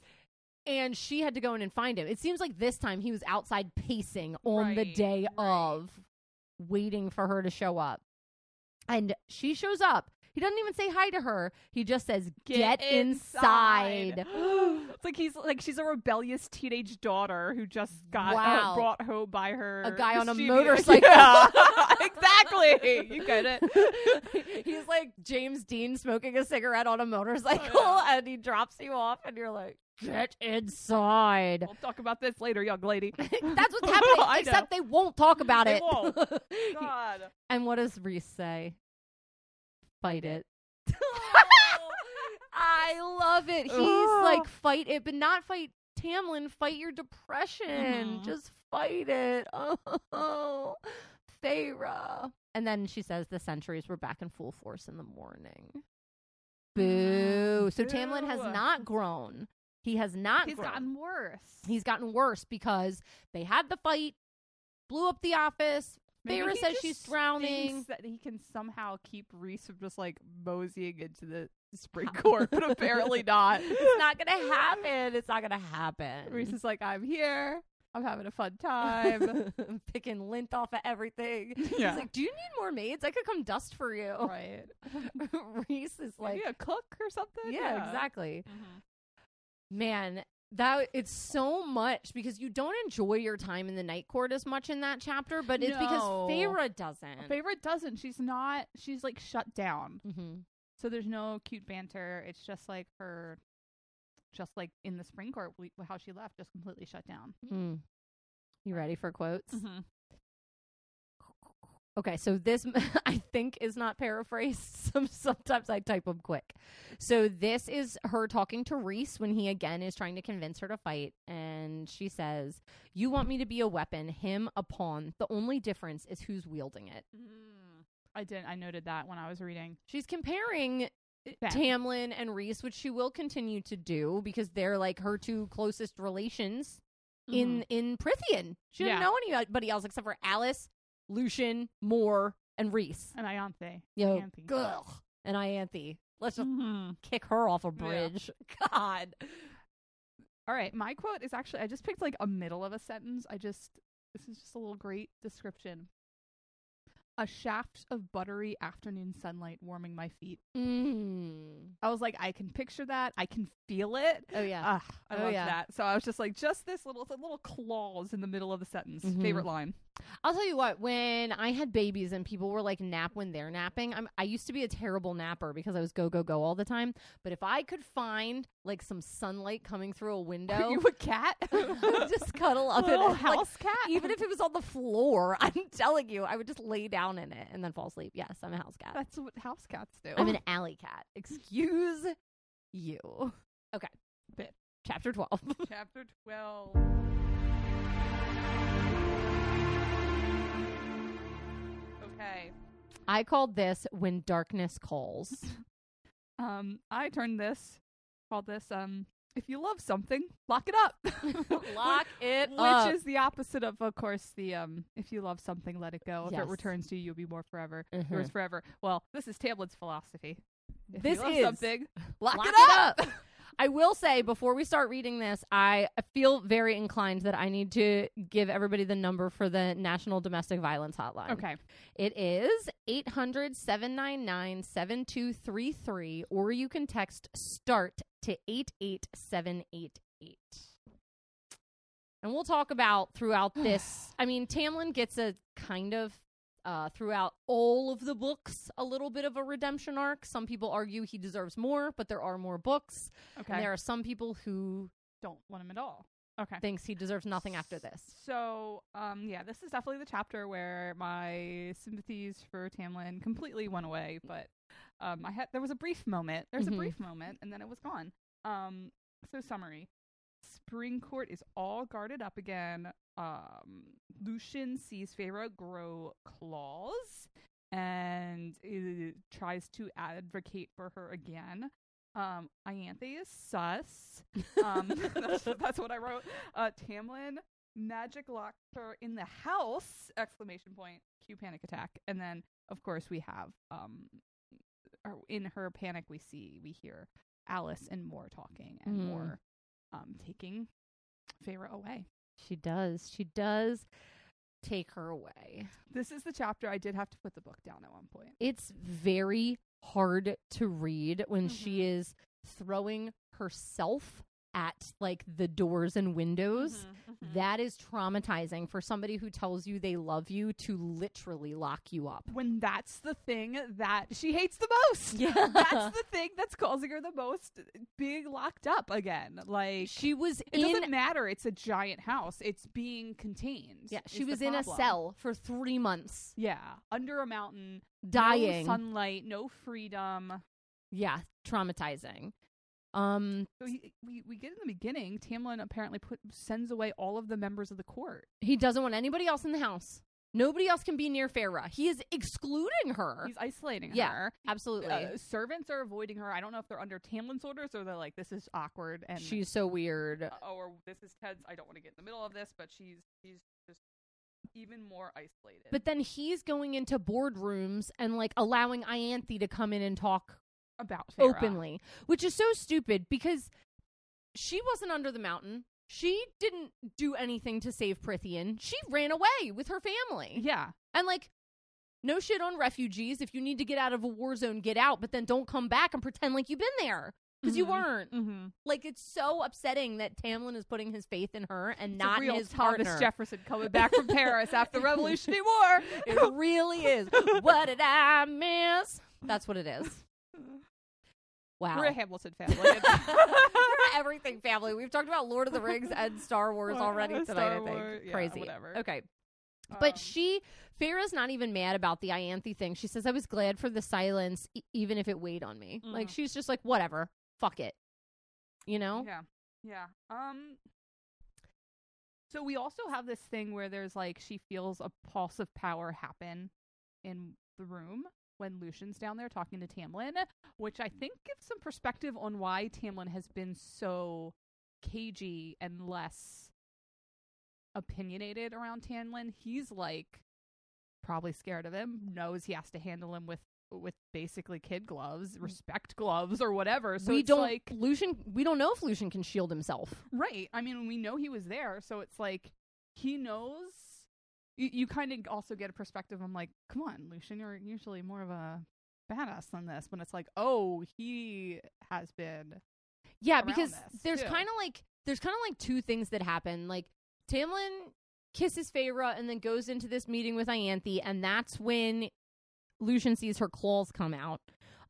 and she had to go in and find him. It seems like this time he was outside pacing on the day right. of waiting for her to show up. And she shows up. He doesn't even say hi to her. He just says, "Get, inside." [GASPS] it's like he's like she's a rebellious teenage daughter who just got Wow. uh, brought home by her A guy on a motorcycle. [LAUGHS] Yeah, [LAUGHS] exactly. You get it. [LAUGHS] He's like James Dean smoking a cigarette on a motorcycle, and he drops you off, and you're like, "Get inside." We'll talk about this later, young lady. [LAUGHS] That's what's happening. [LAUGHS] Except they won't talk about They it. won't. [LAUGHS] God. and what does Rhys say? Fight it. I love it. He's Ugh. like, fight it, but not fight Tamlin. Fight your depression. Mhm. Just fight it. Oh, Feyre. And then she says the centuries were back in full force in the morning. Boo. So Tamlin has not grown. He has not He's grown. gotten worse. He's gotten worse because they had the fight, blew up the office. Maybe he says she's drowning. That he can somehow keep Rhys from just like moseying into the spring [LAUGHS] court, but apparently not. [LAUGHS] It's not gonna happen. It's not gonna happen. Rhys is like, I'm here. I'm having a fun [LAUGHS] time. picking lint off of everything. Yeah. He's like, "Do you need more maids? I could come dust for you." right. Rhys is like, Maybe a cook or something. "Yeah, exactly." Mhm. Man, that it's so much because you don't enjoy your time in the night court as much in that chapter, but it's because No. Feyre doesn't. Favorite doesn't. She's not. She's like shut down. hmm So there's no cute banter. It's just like her, just like in the spring court, we, how she left, just completely shut down. Mm. You ready for quotes? Mm-hmm. Okay, so this [LAUGHS] I think is not paraphrased. [LAUGHS] Some sometimes I type them quick. So this is her talking to Rhys when he again is trying to convince her to fight, and she says, "You want me to be a weapon, him a pawn. The only difference is who's wielding it." Mm. I didn't. I noted that when I was reading. She's comparing uh, Them. Tamlin and Rhys, which she will continue to do because they're like her two closest relations in mm-hmm. in Prythian. She Yeah. didn't know anybody else except for Alis, Lucien, Mor, and Rhys. and Ianthe. Yo, Ianthe. ugh. and Ianthe. Let's just Mhm. kick her off a Yeah. bridge. [LAUGHS] God. All right, my quote is actually I just picked like a middle of a sentence. I just this is just a little great description. A shaft of buttery afternoon sunlight warming my feet. Mm. I was like, I can picture that. I can feel it. Oh yeah. Ah, I Oh, love yeah. that. So I was just like, just this little the little clause in the middle of the sentence. Mhm. Favorite line. I'll tell you what, when I had babies and people were like nap when they're napping, I'm, I used to be a terrible napper because I was go, go, go all the time. But if I could find like some sunlight coming through a [LAUGHS] window, Are you a cat? I [LAUGHS] would just cuddle up in Little it. Like, house cat. even if it was on the floor, [LAUGHS] I'm telling you, I would just lay down in it and then fall asleep. Yes, I'm a house cat. That's what house cats do. I'm an alley cat. Excuse you. Okay. Bit. Chapter 12. Chapter 12. Okay. I called this When Darkness Calls. [LAUGHS] Um, I turned this, called this, um, if you love something, lock it up. [LAUGHS] Lock [LAUGHS] it Which up. is the opposite of, of course, the, um, if you love something, let it go. If it returns to you, you'll be more forever. Mhm. Yours forever. Well, this is Tablet's philosophy. If This you love is- something, lock, Lock it it up. I will say before we start reading this, I feel very inclined that I need to give everybody the number for the National Domestic Violence Hotline. okay. It is 800 799 7233, or you can text START to 88788. And we'll talk about throughout this. [SIGHS] I mean, Tamlin gets a kind of, uh, throughout all of the books, a little bit of a redemption arc. Some people argue he deserves more, but there are more books. Okay. And there are some people who Don't want him at all. Okay. thinks he deserves nothing after this. So, um, yeah, this is definitely the chapter where my sympathies for Tamlin completely went away. But um, I had there was a brief moment. There's Mhm. a brief moment, and then it was gone. Um, so summary: Spring Court is all guarded up again. Um, Lucien sees Feyre grow claws and uh, tries to advocate for her again. Um, Ianthe is sus. Um, [LAUGHS] that's, [LAUGHS] that's what I wrote. Uh, Tamlin magic locked her in the house! Exclamation point. Cue panic attack. And then, of course, we have um, in her panic, we see we hear Alis and Mor talking and Mm. Mor um taking Feyre away. She does. She does take her away. This is the chapter I did have to put the book down at one point. It's very hard to read when she Mhm. is throwing herself at like the doors and windows. Mm-hmm. That is traumatizing for somebody who tells you they love you to literally lock you up. when that's the thing that she hates the most. Yeah. [LAUGHS] that's the thing that's causing her the most being locked up again. Like She was it in doesn't matter. It's a giant house. It's being contained. Yeah, she was in a cell for 3 months Yeah, under a mountain, dying. no sunlight, no freedom. yeah, traumatizing. Um So he, we we get in the beginning. Tamlin apparently put sends away all of the members of the court. he doesn't want anybody else in the house. Nobody else can be near Feyre. He is excluding her. He's isolating Yeah, her. Absolutely. Uh, servants are avoiding her. I don't know if they're under Tamlin's orders or they're like, this is awkward and She's so weird. uh, or this is Ted's. I don't want to get in the middle of this, but she's she's just even more isolated. But then he's going into boardrooms and like allowing Ianthe to come in and talk about Feyre. openly, which is so stupid because she wasn't under the mountain. She didn't do anything to save Prythian. She ran away with her family. Yeah, And like, no shit on refugees. If you need to get out of a war zone, get out, but then don't come back and pretend like you've been there because you Mhm. weren't. mm-hmm. Like, it's so upsetting that Tamlin is putting his faith in her and It's not his Thomas partner. Jefferson coming back from Paris after the [LAUGHS] Revolutionary War. It really is. what did I miss? That's what it is. [LAUGHS] Wow. We're a Hamilton [LAUGHS] family. We're a everything family. We've talked about Lord of the Rings and Star Wars already tonight, Star I think. Yeah, Crazy. whatever. Okay. But Um, she, Feyre's not even mad about the Ianthe thing. She says, I was glad for the silence, e- even if it weighed on me. Like, Mhm. she's just like, whatever. Fuck it. You know? Yeah. Yeah. Um so we also have this thing where there's like she feels a pulse of power happen in the room when Lucien's down there talking to Tamlin, which I think gives some perspective on why Tamlin has been so cagey and less opinionated around Tamlin. He's like probably scared of him, knows he has to handle him with with basically kid gloves, mm. respect gloves or whatever. So we don't, like Lucien, we don't know if Lucien can shield himself. Right. I mean, we know he was there, so it's like he knows. You, you kind of also get a perspective. I'm like, come on, Lucien, you're usually more of a badass than this. When it's like, oh, he has been. Yeah, because there's kind of like there's kind of like two things that happen. Like Tamlin kisses Feyre, and then goes into this meeting with Ianthe, and that's when Lucien sees her claws come out.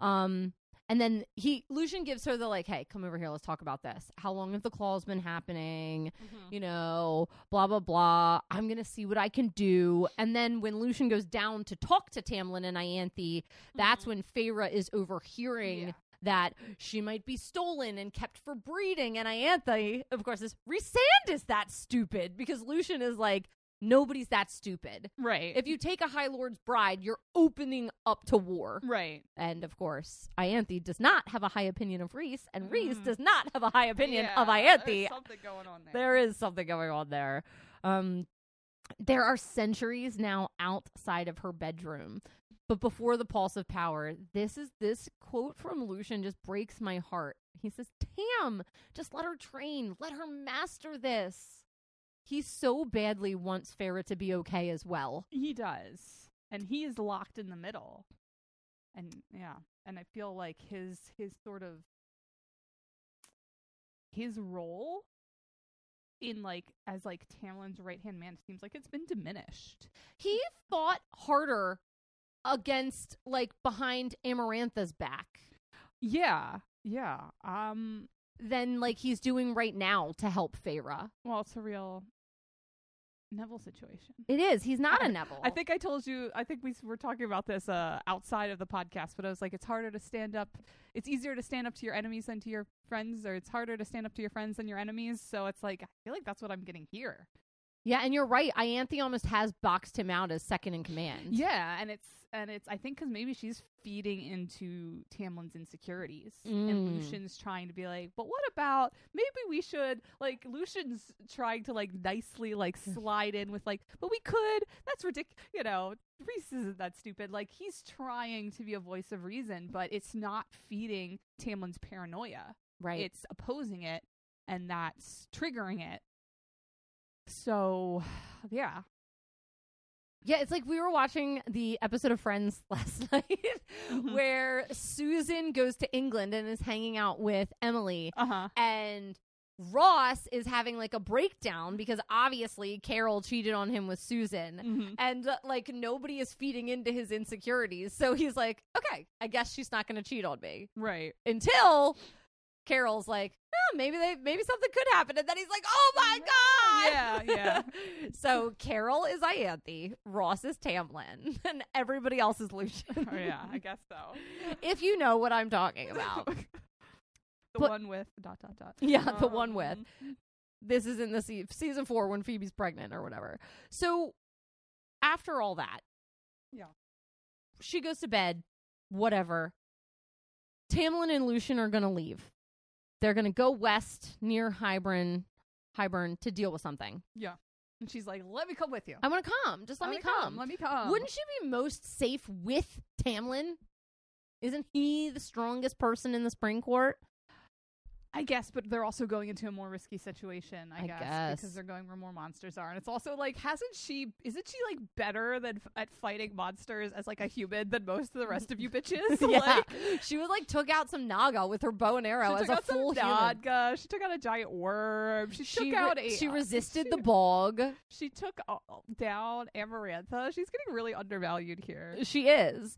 Um, and then he Lucien gives her the like, "Hey, come over here. Let's talk about this. How long have the claws been happening? Mm-hmm. You know, blah blah blah. I'm gonna see what I can do." And then when Lucien goes down to talk to Tamlin and Ianthe, that's mm-hmm. when Feyre is overhearing. Yeah. That she might be stolen and kept for breeding, and Ianthe, of course, is Rhysand is that stupid because Lucien is like nobody's that stupid. Right. If you take a High Lord's bride, you're opening up to war. right. And of course, Ianthe does not have a high opinion of Rhys, and Rhys Mhm. does not have a high opinion Yeah, of there's Ianthe. something going on there. There is something going on there. Um, there are centuries now outside of her bedroom. But before the pulse of power, this is this quote from Lucien just breaks my heart. He says, Tam, just let her train, let her master this. He so badly wants Feyre to be okay as well. He does. And he is locked in the middle. And yeah, and I feel like his his sort of his role in like as like Tamlin's right hand man seems like it's been diminished. He fought harder against like behind Amarantha's back Yeah. Yeah. Um than like he's doing right now to help Feyre. well it's a real Neville situation. It is. He's not a Neville. I think I told you. I think we s- were talking about this uh, outside of the podcast, but I was like, it's harder to stand up. It's easier to stand up to your enemies than to your friends, or it's harder to stand up to your friends than your enemies. So it's like I feel like that's what I'm getting here. Yeah, and you're right. Ianthe almost has boxed him out as second in command. Yeah, and it's and it's I think because maybe she's feeding into Tamlin's insecurities, Mm. and Lucien's trying to be like, but what about maybe we should like Lucien's trying to like nicely like slide in with like, but we could. That's ridiculous. You know, Rhys isn't that stupid. Like he's trying to be a voice of reason, but it's not feeding Tamlin's paranoia. Right. It's opposing it, and that's triggering it. So, [SIGHS] yeah, yeah, it's like we were watching the episode of Friends [LAUGHS] last night Mhm. where Susan goes to England and is hanging out with Emily uh huh. and Ross is having like a breakdown because obviously Carol cheated on him with Susan. Mm-hmm. And uh, like nobody is feeding into his insecurities. So he's like, okay, I guess she's not going to cheat on me. Right. Until Carol's like, oh, maybe they maybe something could happen. And then he's like, oh my God. Yeah, yeah. [LAUGHS] so Carol is Ianthe, Ross is Tamlin, [LAUGHS] and everybody else is Lucien. Oh, yeah, I guess so. [LAUGHS] if you know what I'm talking about. the But- one with dot dot dot. Yeah, the one with. Um, This is in the se- season four when Phoebe's pregnant or whatever. So after all that, Yeah. she goes to bed, whatever. Tamlin and Lucien are going to leave. They're going to go west near Hybern, Hybern to deal with something. Yeah. And she's like, "Let me come with you. I want to come. Just let, me come. Let me come." Wouldn't she be most safe with Tamlin? Isn't he the strongest person in the spring court? I guess, but they're also going into a more risky situation. I, I guess, guess. because they're going where more monsters are, and it's also like, hasn't she? Isn't she like better than f- at fighting monsters as like a human than most of the rest of you [LAUGHS] bitches? yeah, Like, she was like took out some Naga with her bow and arrow as a full. Naga. She took out a giant worm. She, She, took re- out a. she [LAUGHS] resisted she- the bog. She took down Amarantha. She's getting really undervalued here. She is.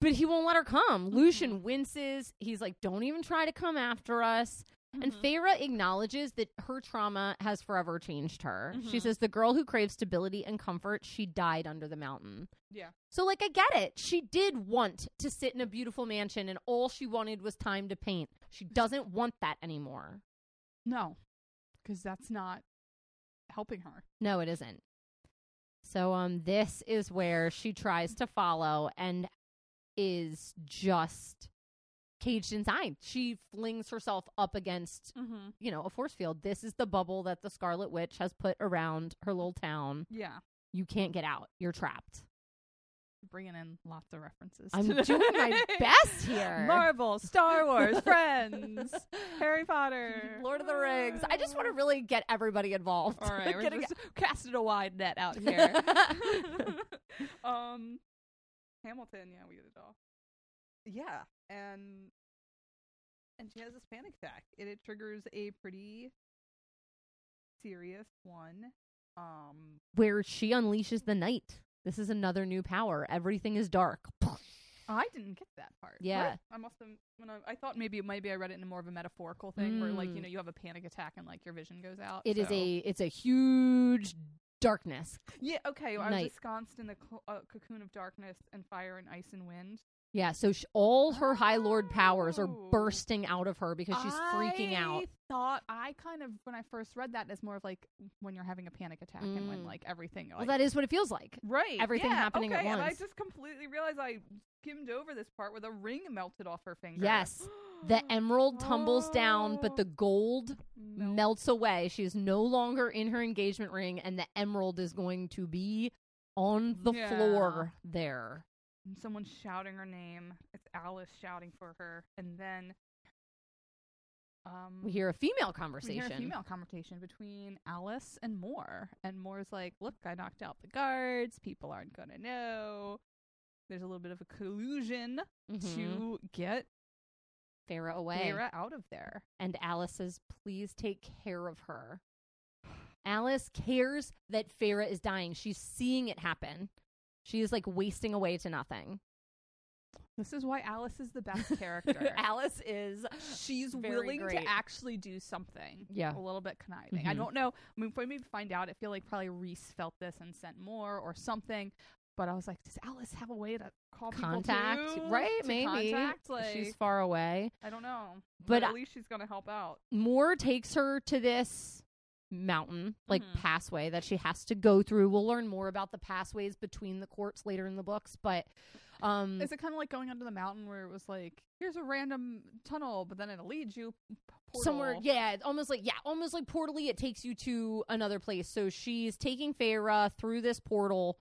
But he won't let her come. Mm-hmm. Lucien winces. He's like, don't even try to come after us. And Mhm. Feyre acknowledges that her trauma has forever changed her. She Mhm. says, the girl who craves stability and comfort, she died under the mountain. Yeah. So, like, I get it. She did want to sit in a beautiful mansion, and all she wanted was time to paint. She doesn't want that anymore. No, because that's not helping her. No, it isn't. So um this is where she tries to follow and is just caged inside. She flings herself up against, Mm-hmm. you know, a force field. This is the bubble that the Scarlet Witch has put around her little town. Yeah, You can't get out. You're trapped. bringing in lots of references. I'm doing my [LAUGHS] best here. Marvel, Star Wars, [LAUGHS] Friends, Harry Potter, Lord of the Rings. I just want to really get everybody involved. All right, [LAUGHS] we're Getting- just casting a wide net out here. um, Hamilton, yeah, we get it all. Yeah, and and she has this panic attack, and it triggers a pretty serious one. Um, where she unleashes the night. This is another new power. Everything is dark. [LAUGHS] I didn't get that part. Yeah. Right? I must have. When I, I thought maybe maybe I read it in a more of a metaphorical thing, where like you Mm. know you have a panic attack and like your vision goes out. It is so- a it's a huge darkness. yeah. Okay, well, I was night. ensconced in the uh, cocoon of darkness and fire and ice and wind. Yeah, so sh- all her high lord powers are Oh. bursting out of her because she's freaking out. I thought I kind of when I first read that as more of like when you're having a panic attack and when Mm. like everything. Well, that is what it feels like. right, everything yeah, happening at once. okay, And I once. just completely realized I skimmed over this part where the ring melted off her finger. Yes. [GASPS] The emerald tumbles down, but the gold Melt- melts away. She is no longer in her engagement ring, and the emerald is going to be on the Yeah. floor there. and someone's shouting her name. It's Alis shouting for her, and then um, We hear a female conversation. we hear a female conversation between Alis and Mor, and Mor's like, "Look, I knocked out the guards. People aren't gonna know." There's a little bit of a collusion Mhm. to get Feyre away. Feyre out of there. and Alis says, "Please take care of her." Alis cares that Feyre is dying. She's seeing it happen. She is like wasting away to nothing. This is why Alis is the best [LAUGHS] character. Alis is She's willing great. to actually do something. Yeah. A little bit conniving. I Mhm. don't know. I mean, me to find out, I feel like probably Rhys felt this and sent Mor or something. But I was like, does Alis have a way to call contact, too? right? To Maybe contact? Like, she's far away. I don't know. But But, I- at least she's gonna help out. Mor takes her to this mountain, like Mhm. passway that she has to go through. We'll learn more about the passways between the courts later in the books, but um Is it kind of like going under the mountain where it was like, here's a random tunnel, but then it leads you portal. somewhere yeah it's almost like yeah almost like portally it takes you to another place so she's taking Feyre through this portal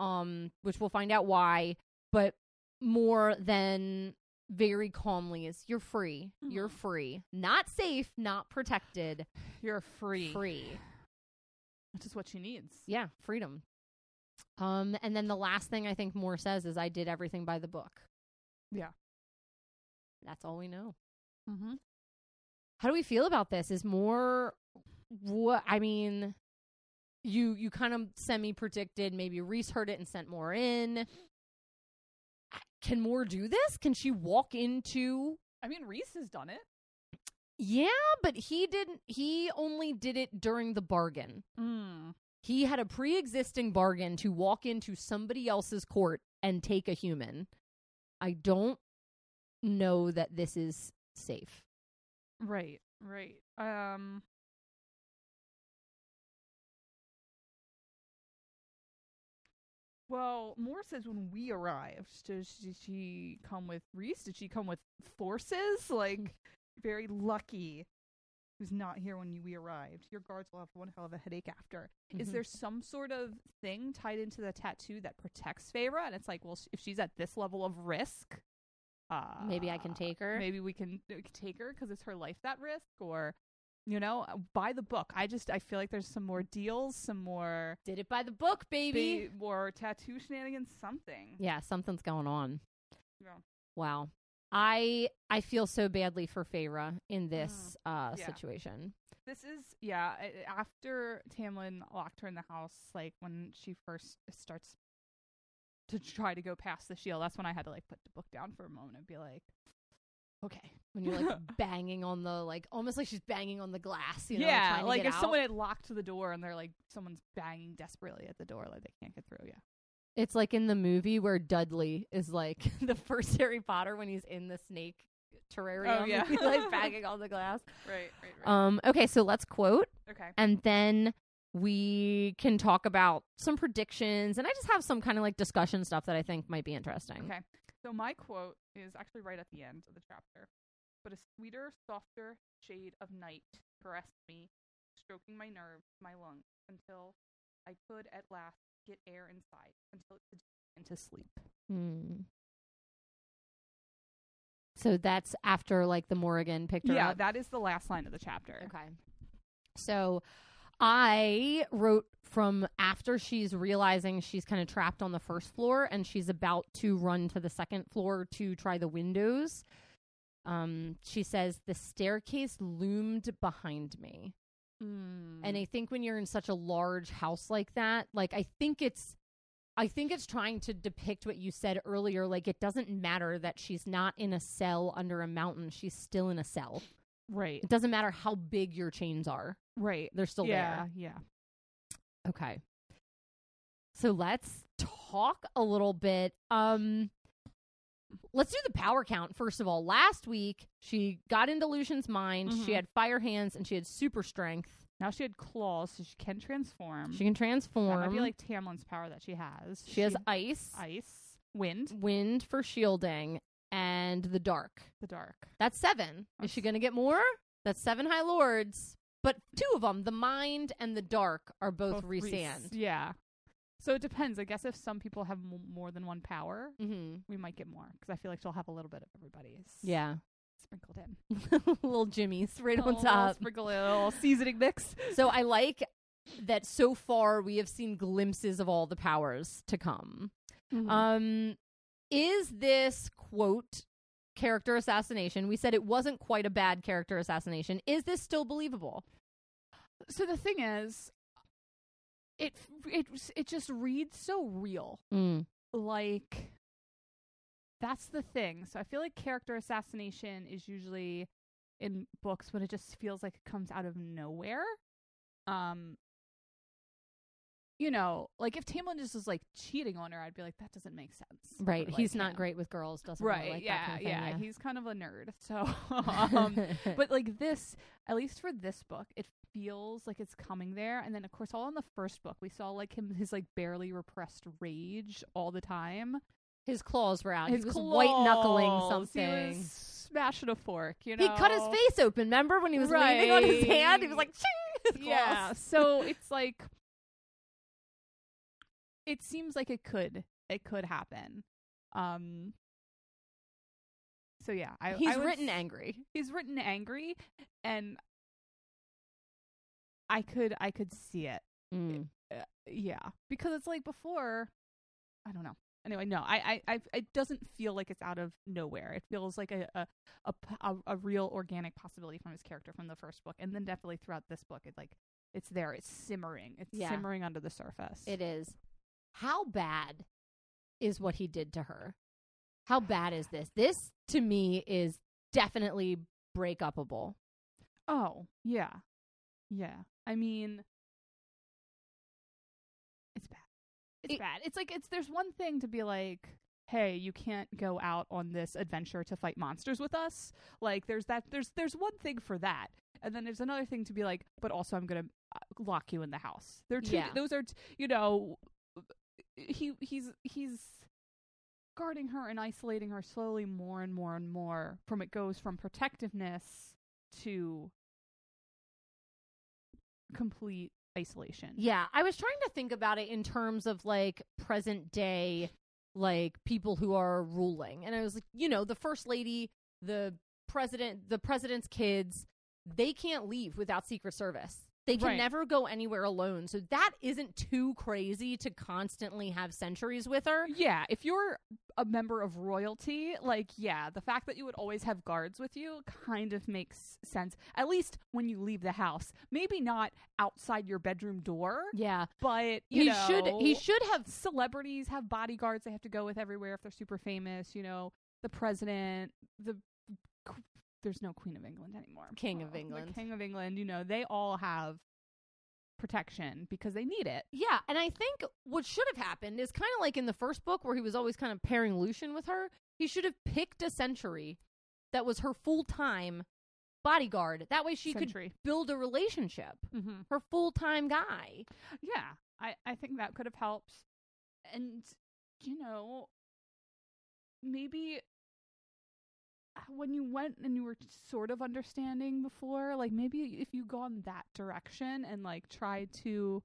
um which we'll find out why but Mor than very calmly is you're free you're Mhm. free not safe not protected [SIGHS] You're free. free Which is what she needs. yeah freedom um and then the last thing i think Mor says is i did everything by the book Yeah. that's all we know Mm-hmm. how do we feel about this is more what i mean you you kind of semi predicted maybe Rhys heard it and sent Mor in can Mor do this can she walk into I mean, Rhys has done it. yeah but he didn't he only did it during the bargain Mm. he had a pre-existing bargain to walk into somebody else's court and take a human i don't know that this is safe Right, right. Um Well, Mor says when we arrived, does she, she come with Rhys? Did she come with forces? Like, very lucky who's not here when you, we arrived. Your guards will have one hell of a headache after. Is Mhm. there some sort of thing tied into the tattoo that protects Feyre? And it's like, well, if she's at this level of risk, uh, Maybe I can take her? Maybe we can, we can take her because it's her life that risk, or you know, uh, buy the book. I just I feel like there's some more deals, some more did it by the book baby ba- more tattoo shenanigans, something. yeah something's going on Yeah. Wow. I I feel so badly for Feyre in this uh Yeah. situation. This is yeah. After Tamlin locked her in the house, like when she first starts to try to go past the shield, that's when I had to like put the book down for a moment and be like, okay, When you're like [LAUGHS] banging on the like almost like she's banging on the glass, you know, yeah, trying to like if out. someone had locked the door and they're like someone's banging desperately at the door, like they can't get through. Yeah, It's like in the movie where Dudley is like [LAUGHS] the first Harry Potter when he's in the snake terrarium. Oh, yeah. he's [LAUGHS] like banging on the glass. right, right, right. Um okay, so let's quote okay, and then we can talk about some predictions and I just have some kind of like discussion stuff that I think might be interesting. okay. So my quote is actually right at the end of the chapter. But a sweeter, softer shade of night caressed me, stroking my nerves, my lungs, until I could at last get air inside, until it could into sleep. Hmm. So that's after like the Morrigan picked her Yeah, up. that is the last line of the chapter. okay. So I wrote from after she's realizing she's kind of trapped on the first floor and she's about to run to the second floor to try the windows. Um, she says the staircase loomed behind me. Mm. And I think when you're in such a large house like that, like I think it's I think it's trying to depict what you said earlier like it doesn't matter that she's not in a cell under a mountain, she's still in a cell. right, It doesn't matter how big your chains are. Right, They're still there. yeah, yeah. Okay. So let's talk a little bit um Let's do the power count first of all. Last week, she got into Lucien's mind. She Mhm. had fire hands and she had super strength. Now she had claws, so she can transform. She can that transform. might be like Tamlin's power that she has. she has ice. ice, wind, wind for shielding, and the dark. the dark. That's seven. Is she going to get more? That's seven High Lords. But two of them, the mind and the dark, are both, Rhys- Rhysand. Yeah. So it depends. I guess if some people have m- more than one power, Mm-hmm. we might get more because I feel like she'll have a little bit of everybody's Yeah. sprinkled in. [LAUGHS] Little Jimmy's right on top. Sprinkle a little seasoning mix. [LAUGHS] So I like that so far we have seen glimpses of all the powers to come. Mm-hmm. Um, is this quote character assassination? We said it wasn't quite a bad character assassination. Is this still believable? so the thing is, it it it just reads so real. Mm. like that's the thing. So I feel like character assassination is usually in books when it just feels like it comes out of nowhere. Um you know, like if Tamlin just was like cheating on her, I'd be like, that doesn't make sense. Right. for, He's like, not him. great with girls, doesn't really Right. like yeah, that kind of thing, yeah. He's kind of a nerd. [LAUGHS] So [LAUGHS] um but like this, at least for this book, it feels like it's coming there. And then of course all in the first book we saw like him his like barely repressed rage all the time. his claws were out. His he was white knuckling something. He was smashing a fork, you know, He cut his face open. Remember when he was leaning on his hand? He was like, Ching! [LAUGHS] Yeah. So it's like it seems like it could it could happen. Um so yeah, I He's I would written angry. He's written angry and I could I could see it. Mm. Uh, yeah, because it's like before. I don't know. Anyway, no, I, I, I, it doesn't feel like it's out of nowhere. It feels like a, a, a, a real organic possibility from his character from the first book, and then definitely throughout this book, it like it's there. It's simmering. It's Yeah. simmering under the surface. It is. How bad is what he did to her? How bad is this? This to me is definitely break upable. Oh yeah, yeah. I mean, it's bad. It's It- bad. It's like it's there's one thing to be like, hey, you can't go out on this adventure to fight monsters with us. Like there's that there's there's one thing for that. And then there's another thing to be like, but also I'm going to uh, lock you in the house. They're two Yeah. those are t- you know he he's he's guarding her and isolating her slowly more and more and more from it goes from protectiveness to complete isolation. Yeah, I was trying to think about it in terms of like present day, like people who are ruling. And I was like, you know, the first lady, the president, the president's kids, they can't leave without Secret Service. They can Right. never go anywhere alone. So that isn't too crazy to constantly have sentries with her. Yeah, if you're a member of royalty, like yeah, the fact that you would always have guards with you kind of makes sense. At least when you leave the house. Maybe not outside your bedroom door, Yeah. but you he know, should he should have celebrities have bodyguards they have to go with everywhere if they're super famous, you know, the president, the there's no Queen of England anymore. King of England. The. King of England, you know, they all have protection because they need it. Yeah, and I think what should have happened is kind of like in the first book where he was always kind of pairing Lucien with her. He should have picked a century that was her full time bodyguard. That way she could build a relationship. Mm-hmm. Her full time guy. Yeah, I, I think that could have helped. And, you know, maybe uh, when you went and you were sort of understanding before, like maybe if you gone that direction and like tried to,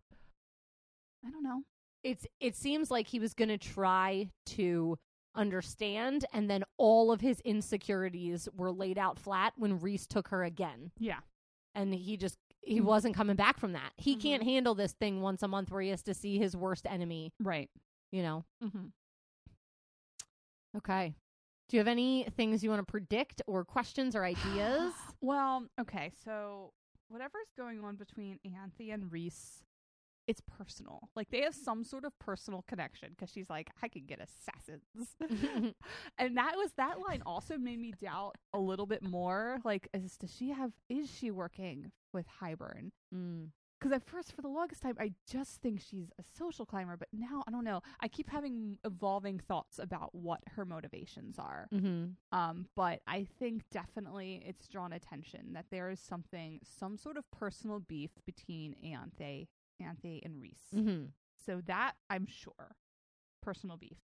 I don't know. It's it seems like he was going to try to understand and then all of his insecurities were laid out flat when Rhys took her again. Yeah. And he just he Mhm. wasn't coming back from that. He Mhm. can't handle this thing once a month where he has to see his worst enemy, Right. you know. Mm-hmm. Okay. Do you have any things you want to predict or questions or [SIGHS] ideas? Well, okay, so whatever's going on between Anthe and Rhys, it's personal. Like they have some sort of personal connection because she's like, I can get assassins, [LAUGHS] [LAUGHS] and that was that line also made me doubt a little bit more. Like, is does she have? Is she working with Hybern? Mm. Because at first, for the longest time, I just think she's a social climber, but now I don't know. I keep having evolving thoughts about what her motivations are. Mm-hmm. Um, but I think definitely it's drawn attention that there is something, some sort of personal beef between Anthe, Anthe and Rhys. Mm-hmm. So that I'm sure, personal beef.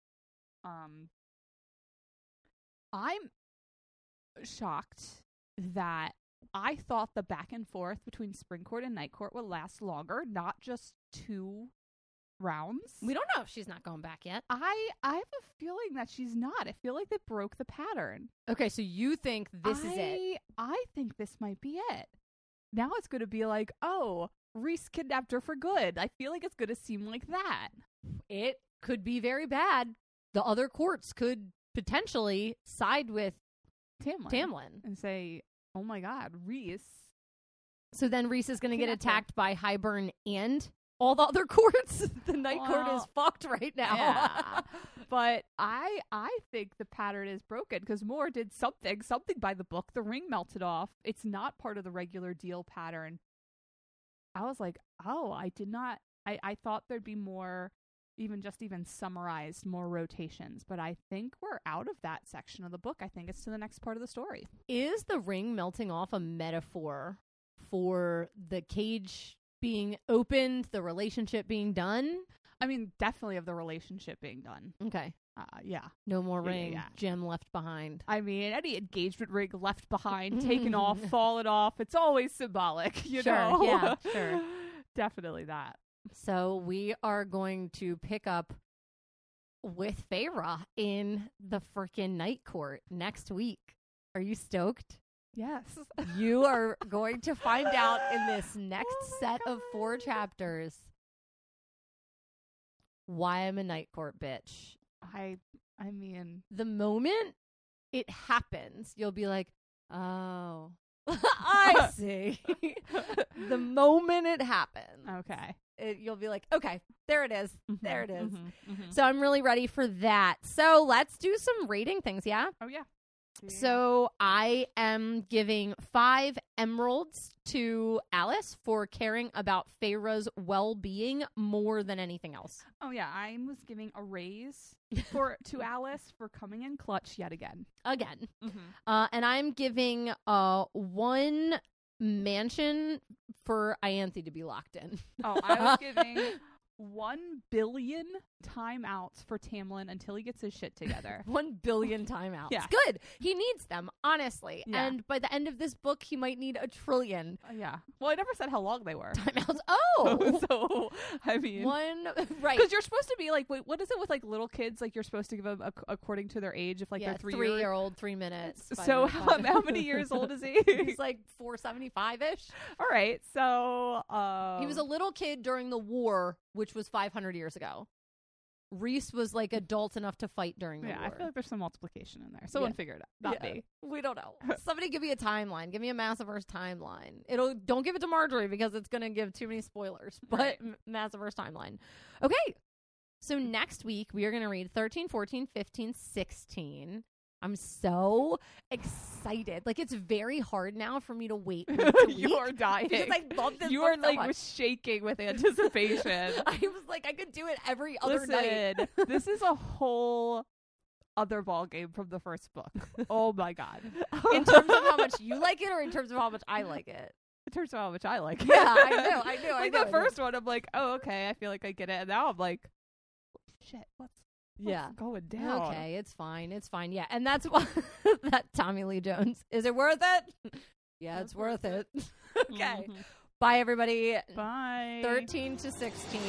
Um, I'm shocked that I thought the back and forth between Spring Court and Night Court would last longer, not just two rounds. We don't know if she's not going back yet. I I have a feeling that she's not. I feel like they broke the pattern. Okay, so you think this is it? I- I think this might be it. Now it's going to be like, oh, Rhys kidnapped her for good. I feel like it's going to seem like that. It could be very bad. The other courts could potentially side with Tamlin. Tamlin. And say, oh my God, Rhys. So then Rhys is going to get attacked by Hybern and all the other [LAUGHS] courts. [LAUGHS] the night court is Well, fucked right now. Yeah. [LAUGHS] but I I think the pattern is broken because Mor did something, something by the book. The ring melted off. It's not part of the regular deal pattern. I was like, oh, I did not. I I thought there'd be more, even just even summarized more rotations. But I think we're out of that section of the book. I think it's to the next part of the story. is the ring melting off a metaphor for the cage being opened, the relationship being done? I mean, definitely of the relationship being done. Okay. Uh, yeah. No more Yeah, yeah, ring. yeah. Gem left behind. I mean, any engagement ring left behind, taken off, [LAUGHS] fallen off, it's always symbolic, you Sure, know? yeah, [LAUGHS] sure. Definitely that. So we are going to pick up with Feyre in the frickin' night court next week. Are you stoked? Yes. [LAUGHS] You are going to find out in this next Oh set of four chapters why I'm a night court bitch. I I mean, The moment it happens, you'll be like, oh, I [LAUGHS] see. [LAUGHS] the moment it happens, okay. it, you'll be like, okay, there it is. There it is. Mhm, mhm. So I'm really ready for that. So let's do some rating things, yeah? oh yeah. So I am giving five emeralds to Alis for caring about Feyre's well being more than anything else. oh yeah, I was giving a raise [LAUGHS] for to Alis for coming in clutch yet again. Again. Mm-hmm. Uh, and I'm giving uh, one mansion for Ianthe to be locked in. Oh, I was [LAUGHS] giving one billion timeouts for Tamlin until he gets his shit together. [LAUGHS] One billion timeouts. Yeah. Good. He needs them, honestly. Yeah. And by the end of this book, he might need a trillion Uh, yeah. Well, I never said how long they were. timeouts. [LAUGHS] Oh! so I mean, one, [LAUGHS] right. because you're supposed to be like, wait, what is it with like little kids? Like you're supposed to give them ac- according to their age, if like yeah, they're three, three year- year old, three minutes. So minutes, how, how many years old is he? He's like 475 ish. All right, so um, He was a little kid during the war, which was 500 years ago. Rhys was like adult enough to fight during the yeah. war. I feel like there's some multiplication in there. Someone Yeah. figure it out. Not Yeah. me. We don't know. [LAUGHS] Somebody give me a timeline. Give me a Massiverse timeline. It'll don't give it to Margery because it's going to give too many spoilers. [LAUGHS] But Right. Massiverse timeline. Okay. So next week we are going to read 13, 14, 15, 16. I'm so excited. Like it's very hard now for me to wait [LAUGHS] week to week You're dying. because I love this you are so like much. shaking with [LAUGHS] anticipation. I was like I could do it every other Listen, night. [LAUGHS] this is a whole other ball game from the first book. Oh my god! in terms of how much you like it or in terms of how much I like it. It turns out how much I like. it. Yeah, I know, I know, I like know, I the know. first one, I'm like, oh okay, I feel like I get it, and now I'm like, shit, what's Yeah. going down? Okay, it's fine. It's fine. Yeah. And that's [LAUGHS] why that Tommy Lee Jones. Is it worth it? [LAUGHS] yeah, it's worth it. [LAUGHS] okay. Mhm. Bye everybody. Bye. 13 to 16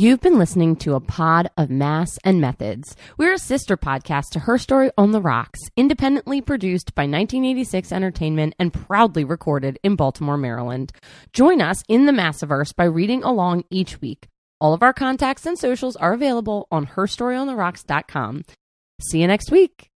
You've been listening to a pod of Maas and Methods. We're a sister podcast to HERstory on the Rocks, independently produced by 1986 Entertainment and proudly recorded in Baltimore, Maryland. Join us in the Massiverse by reading along each week. All of our contacts and socials are available on herstoryontheRocks.com. See you next week.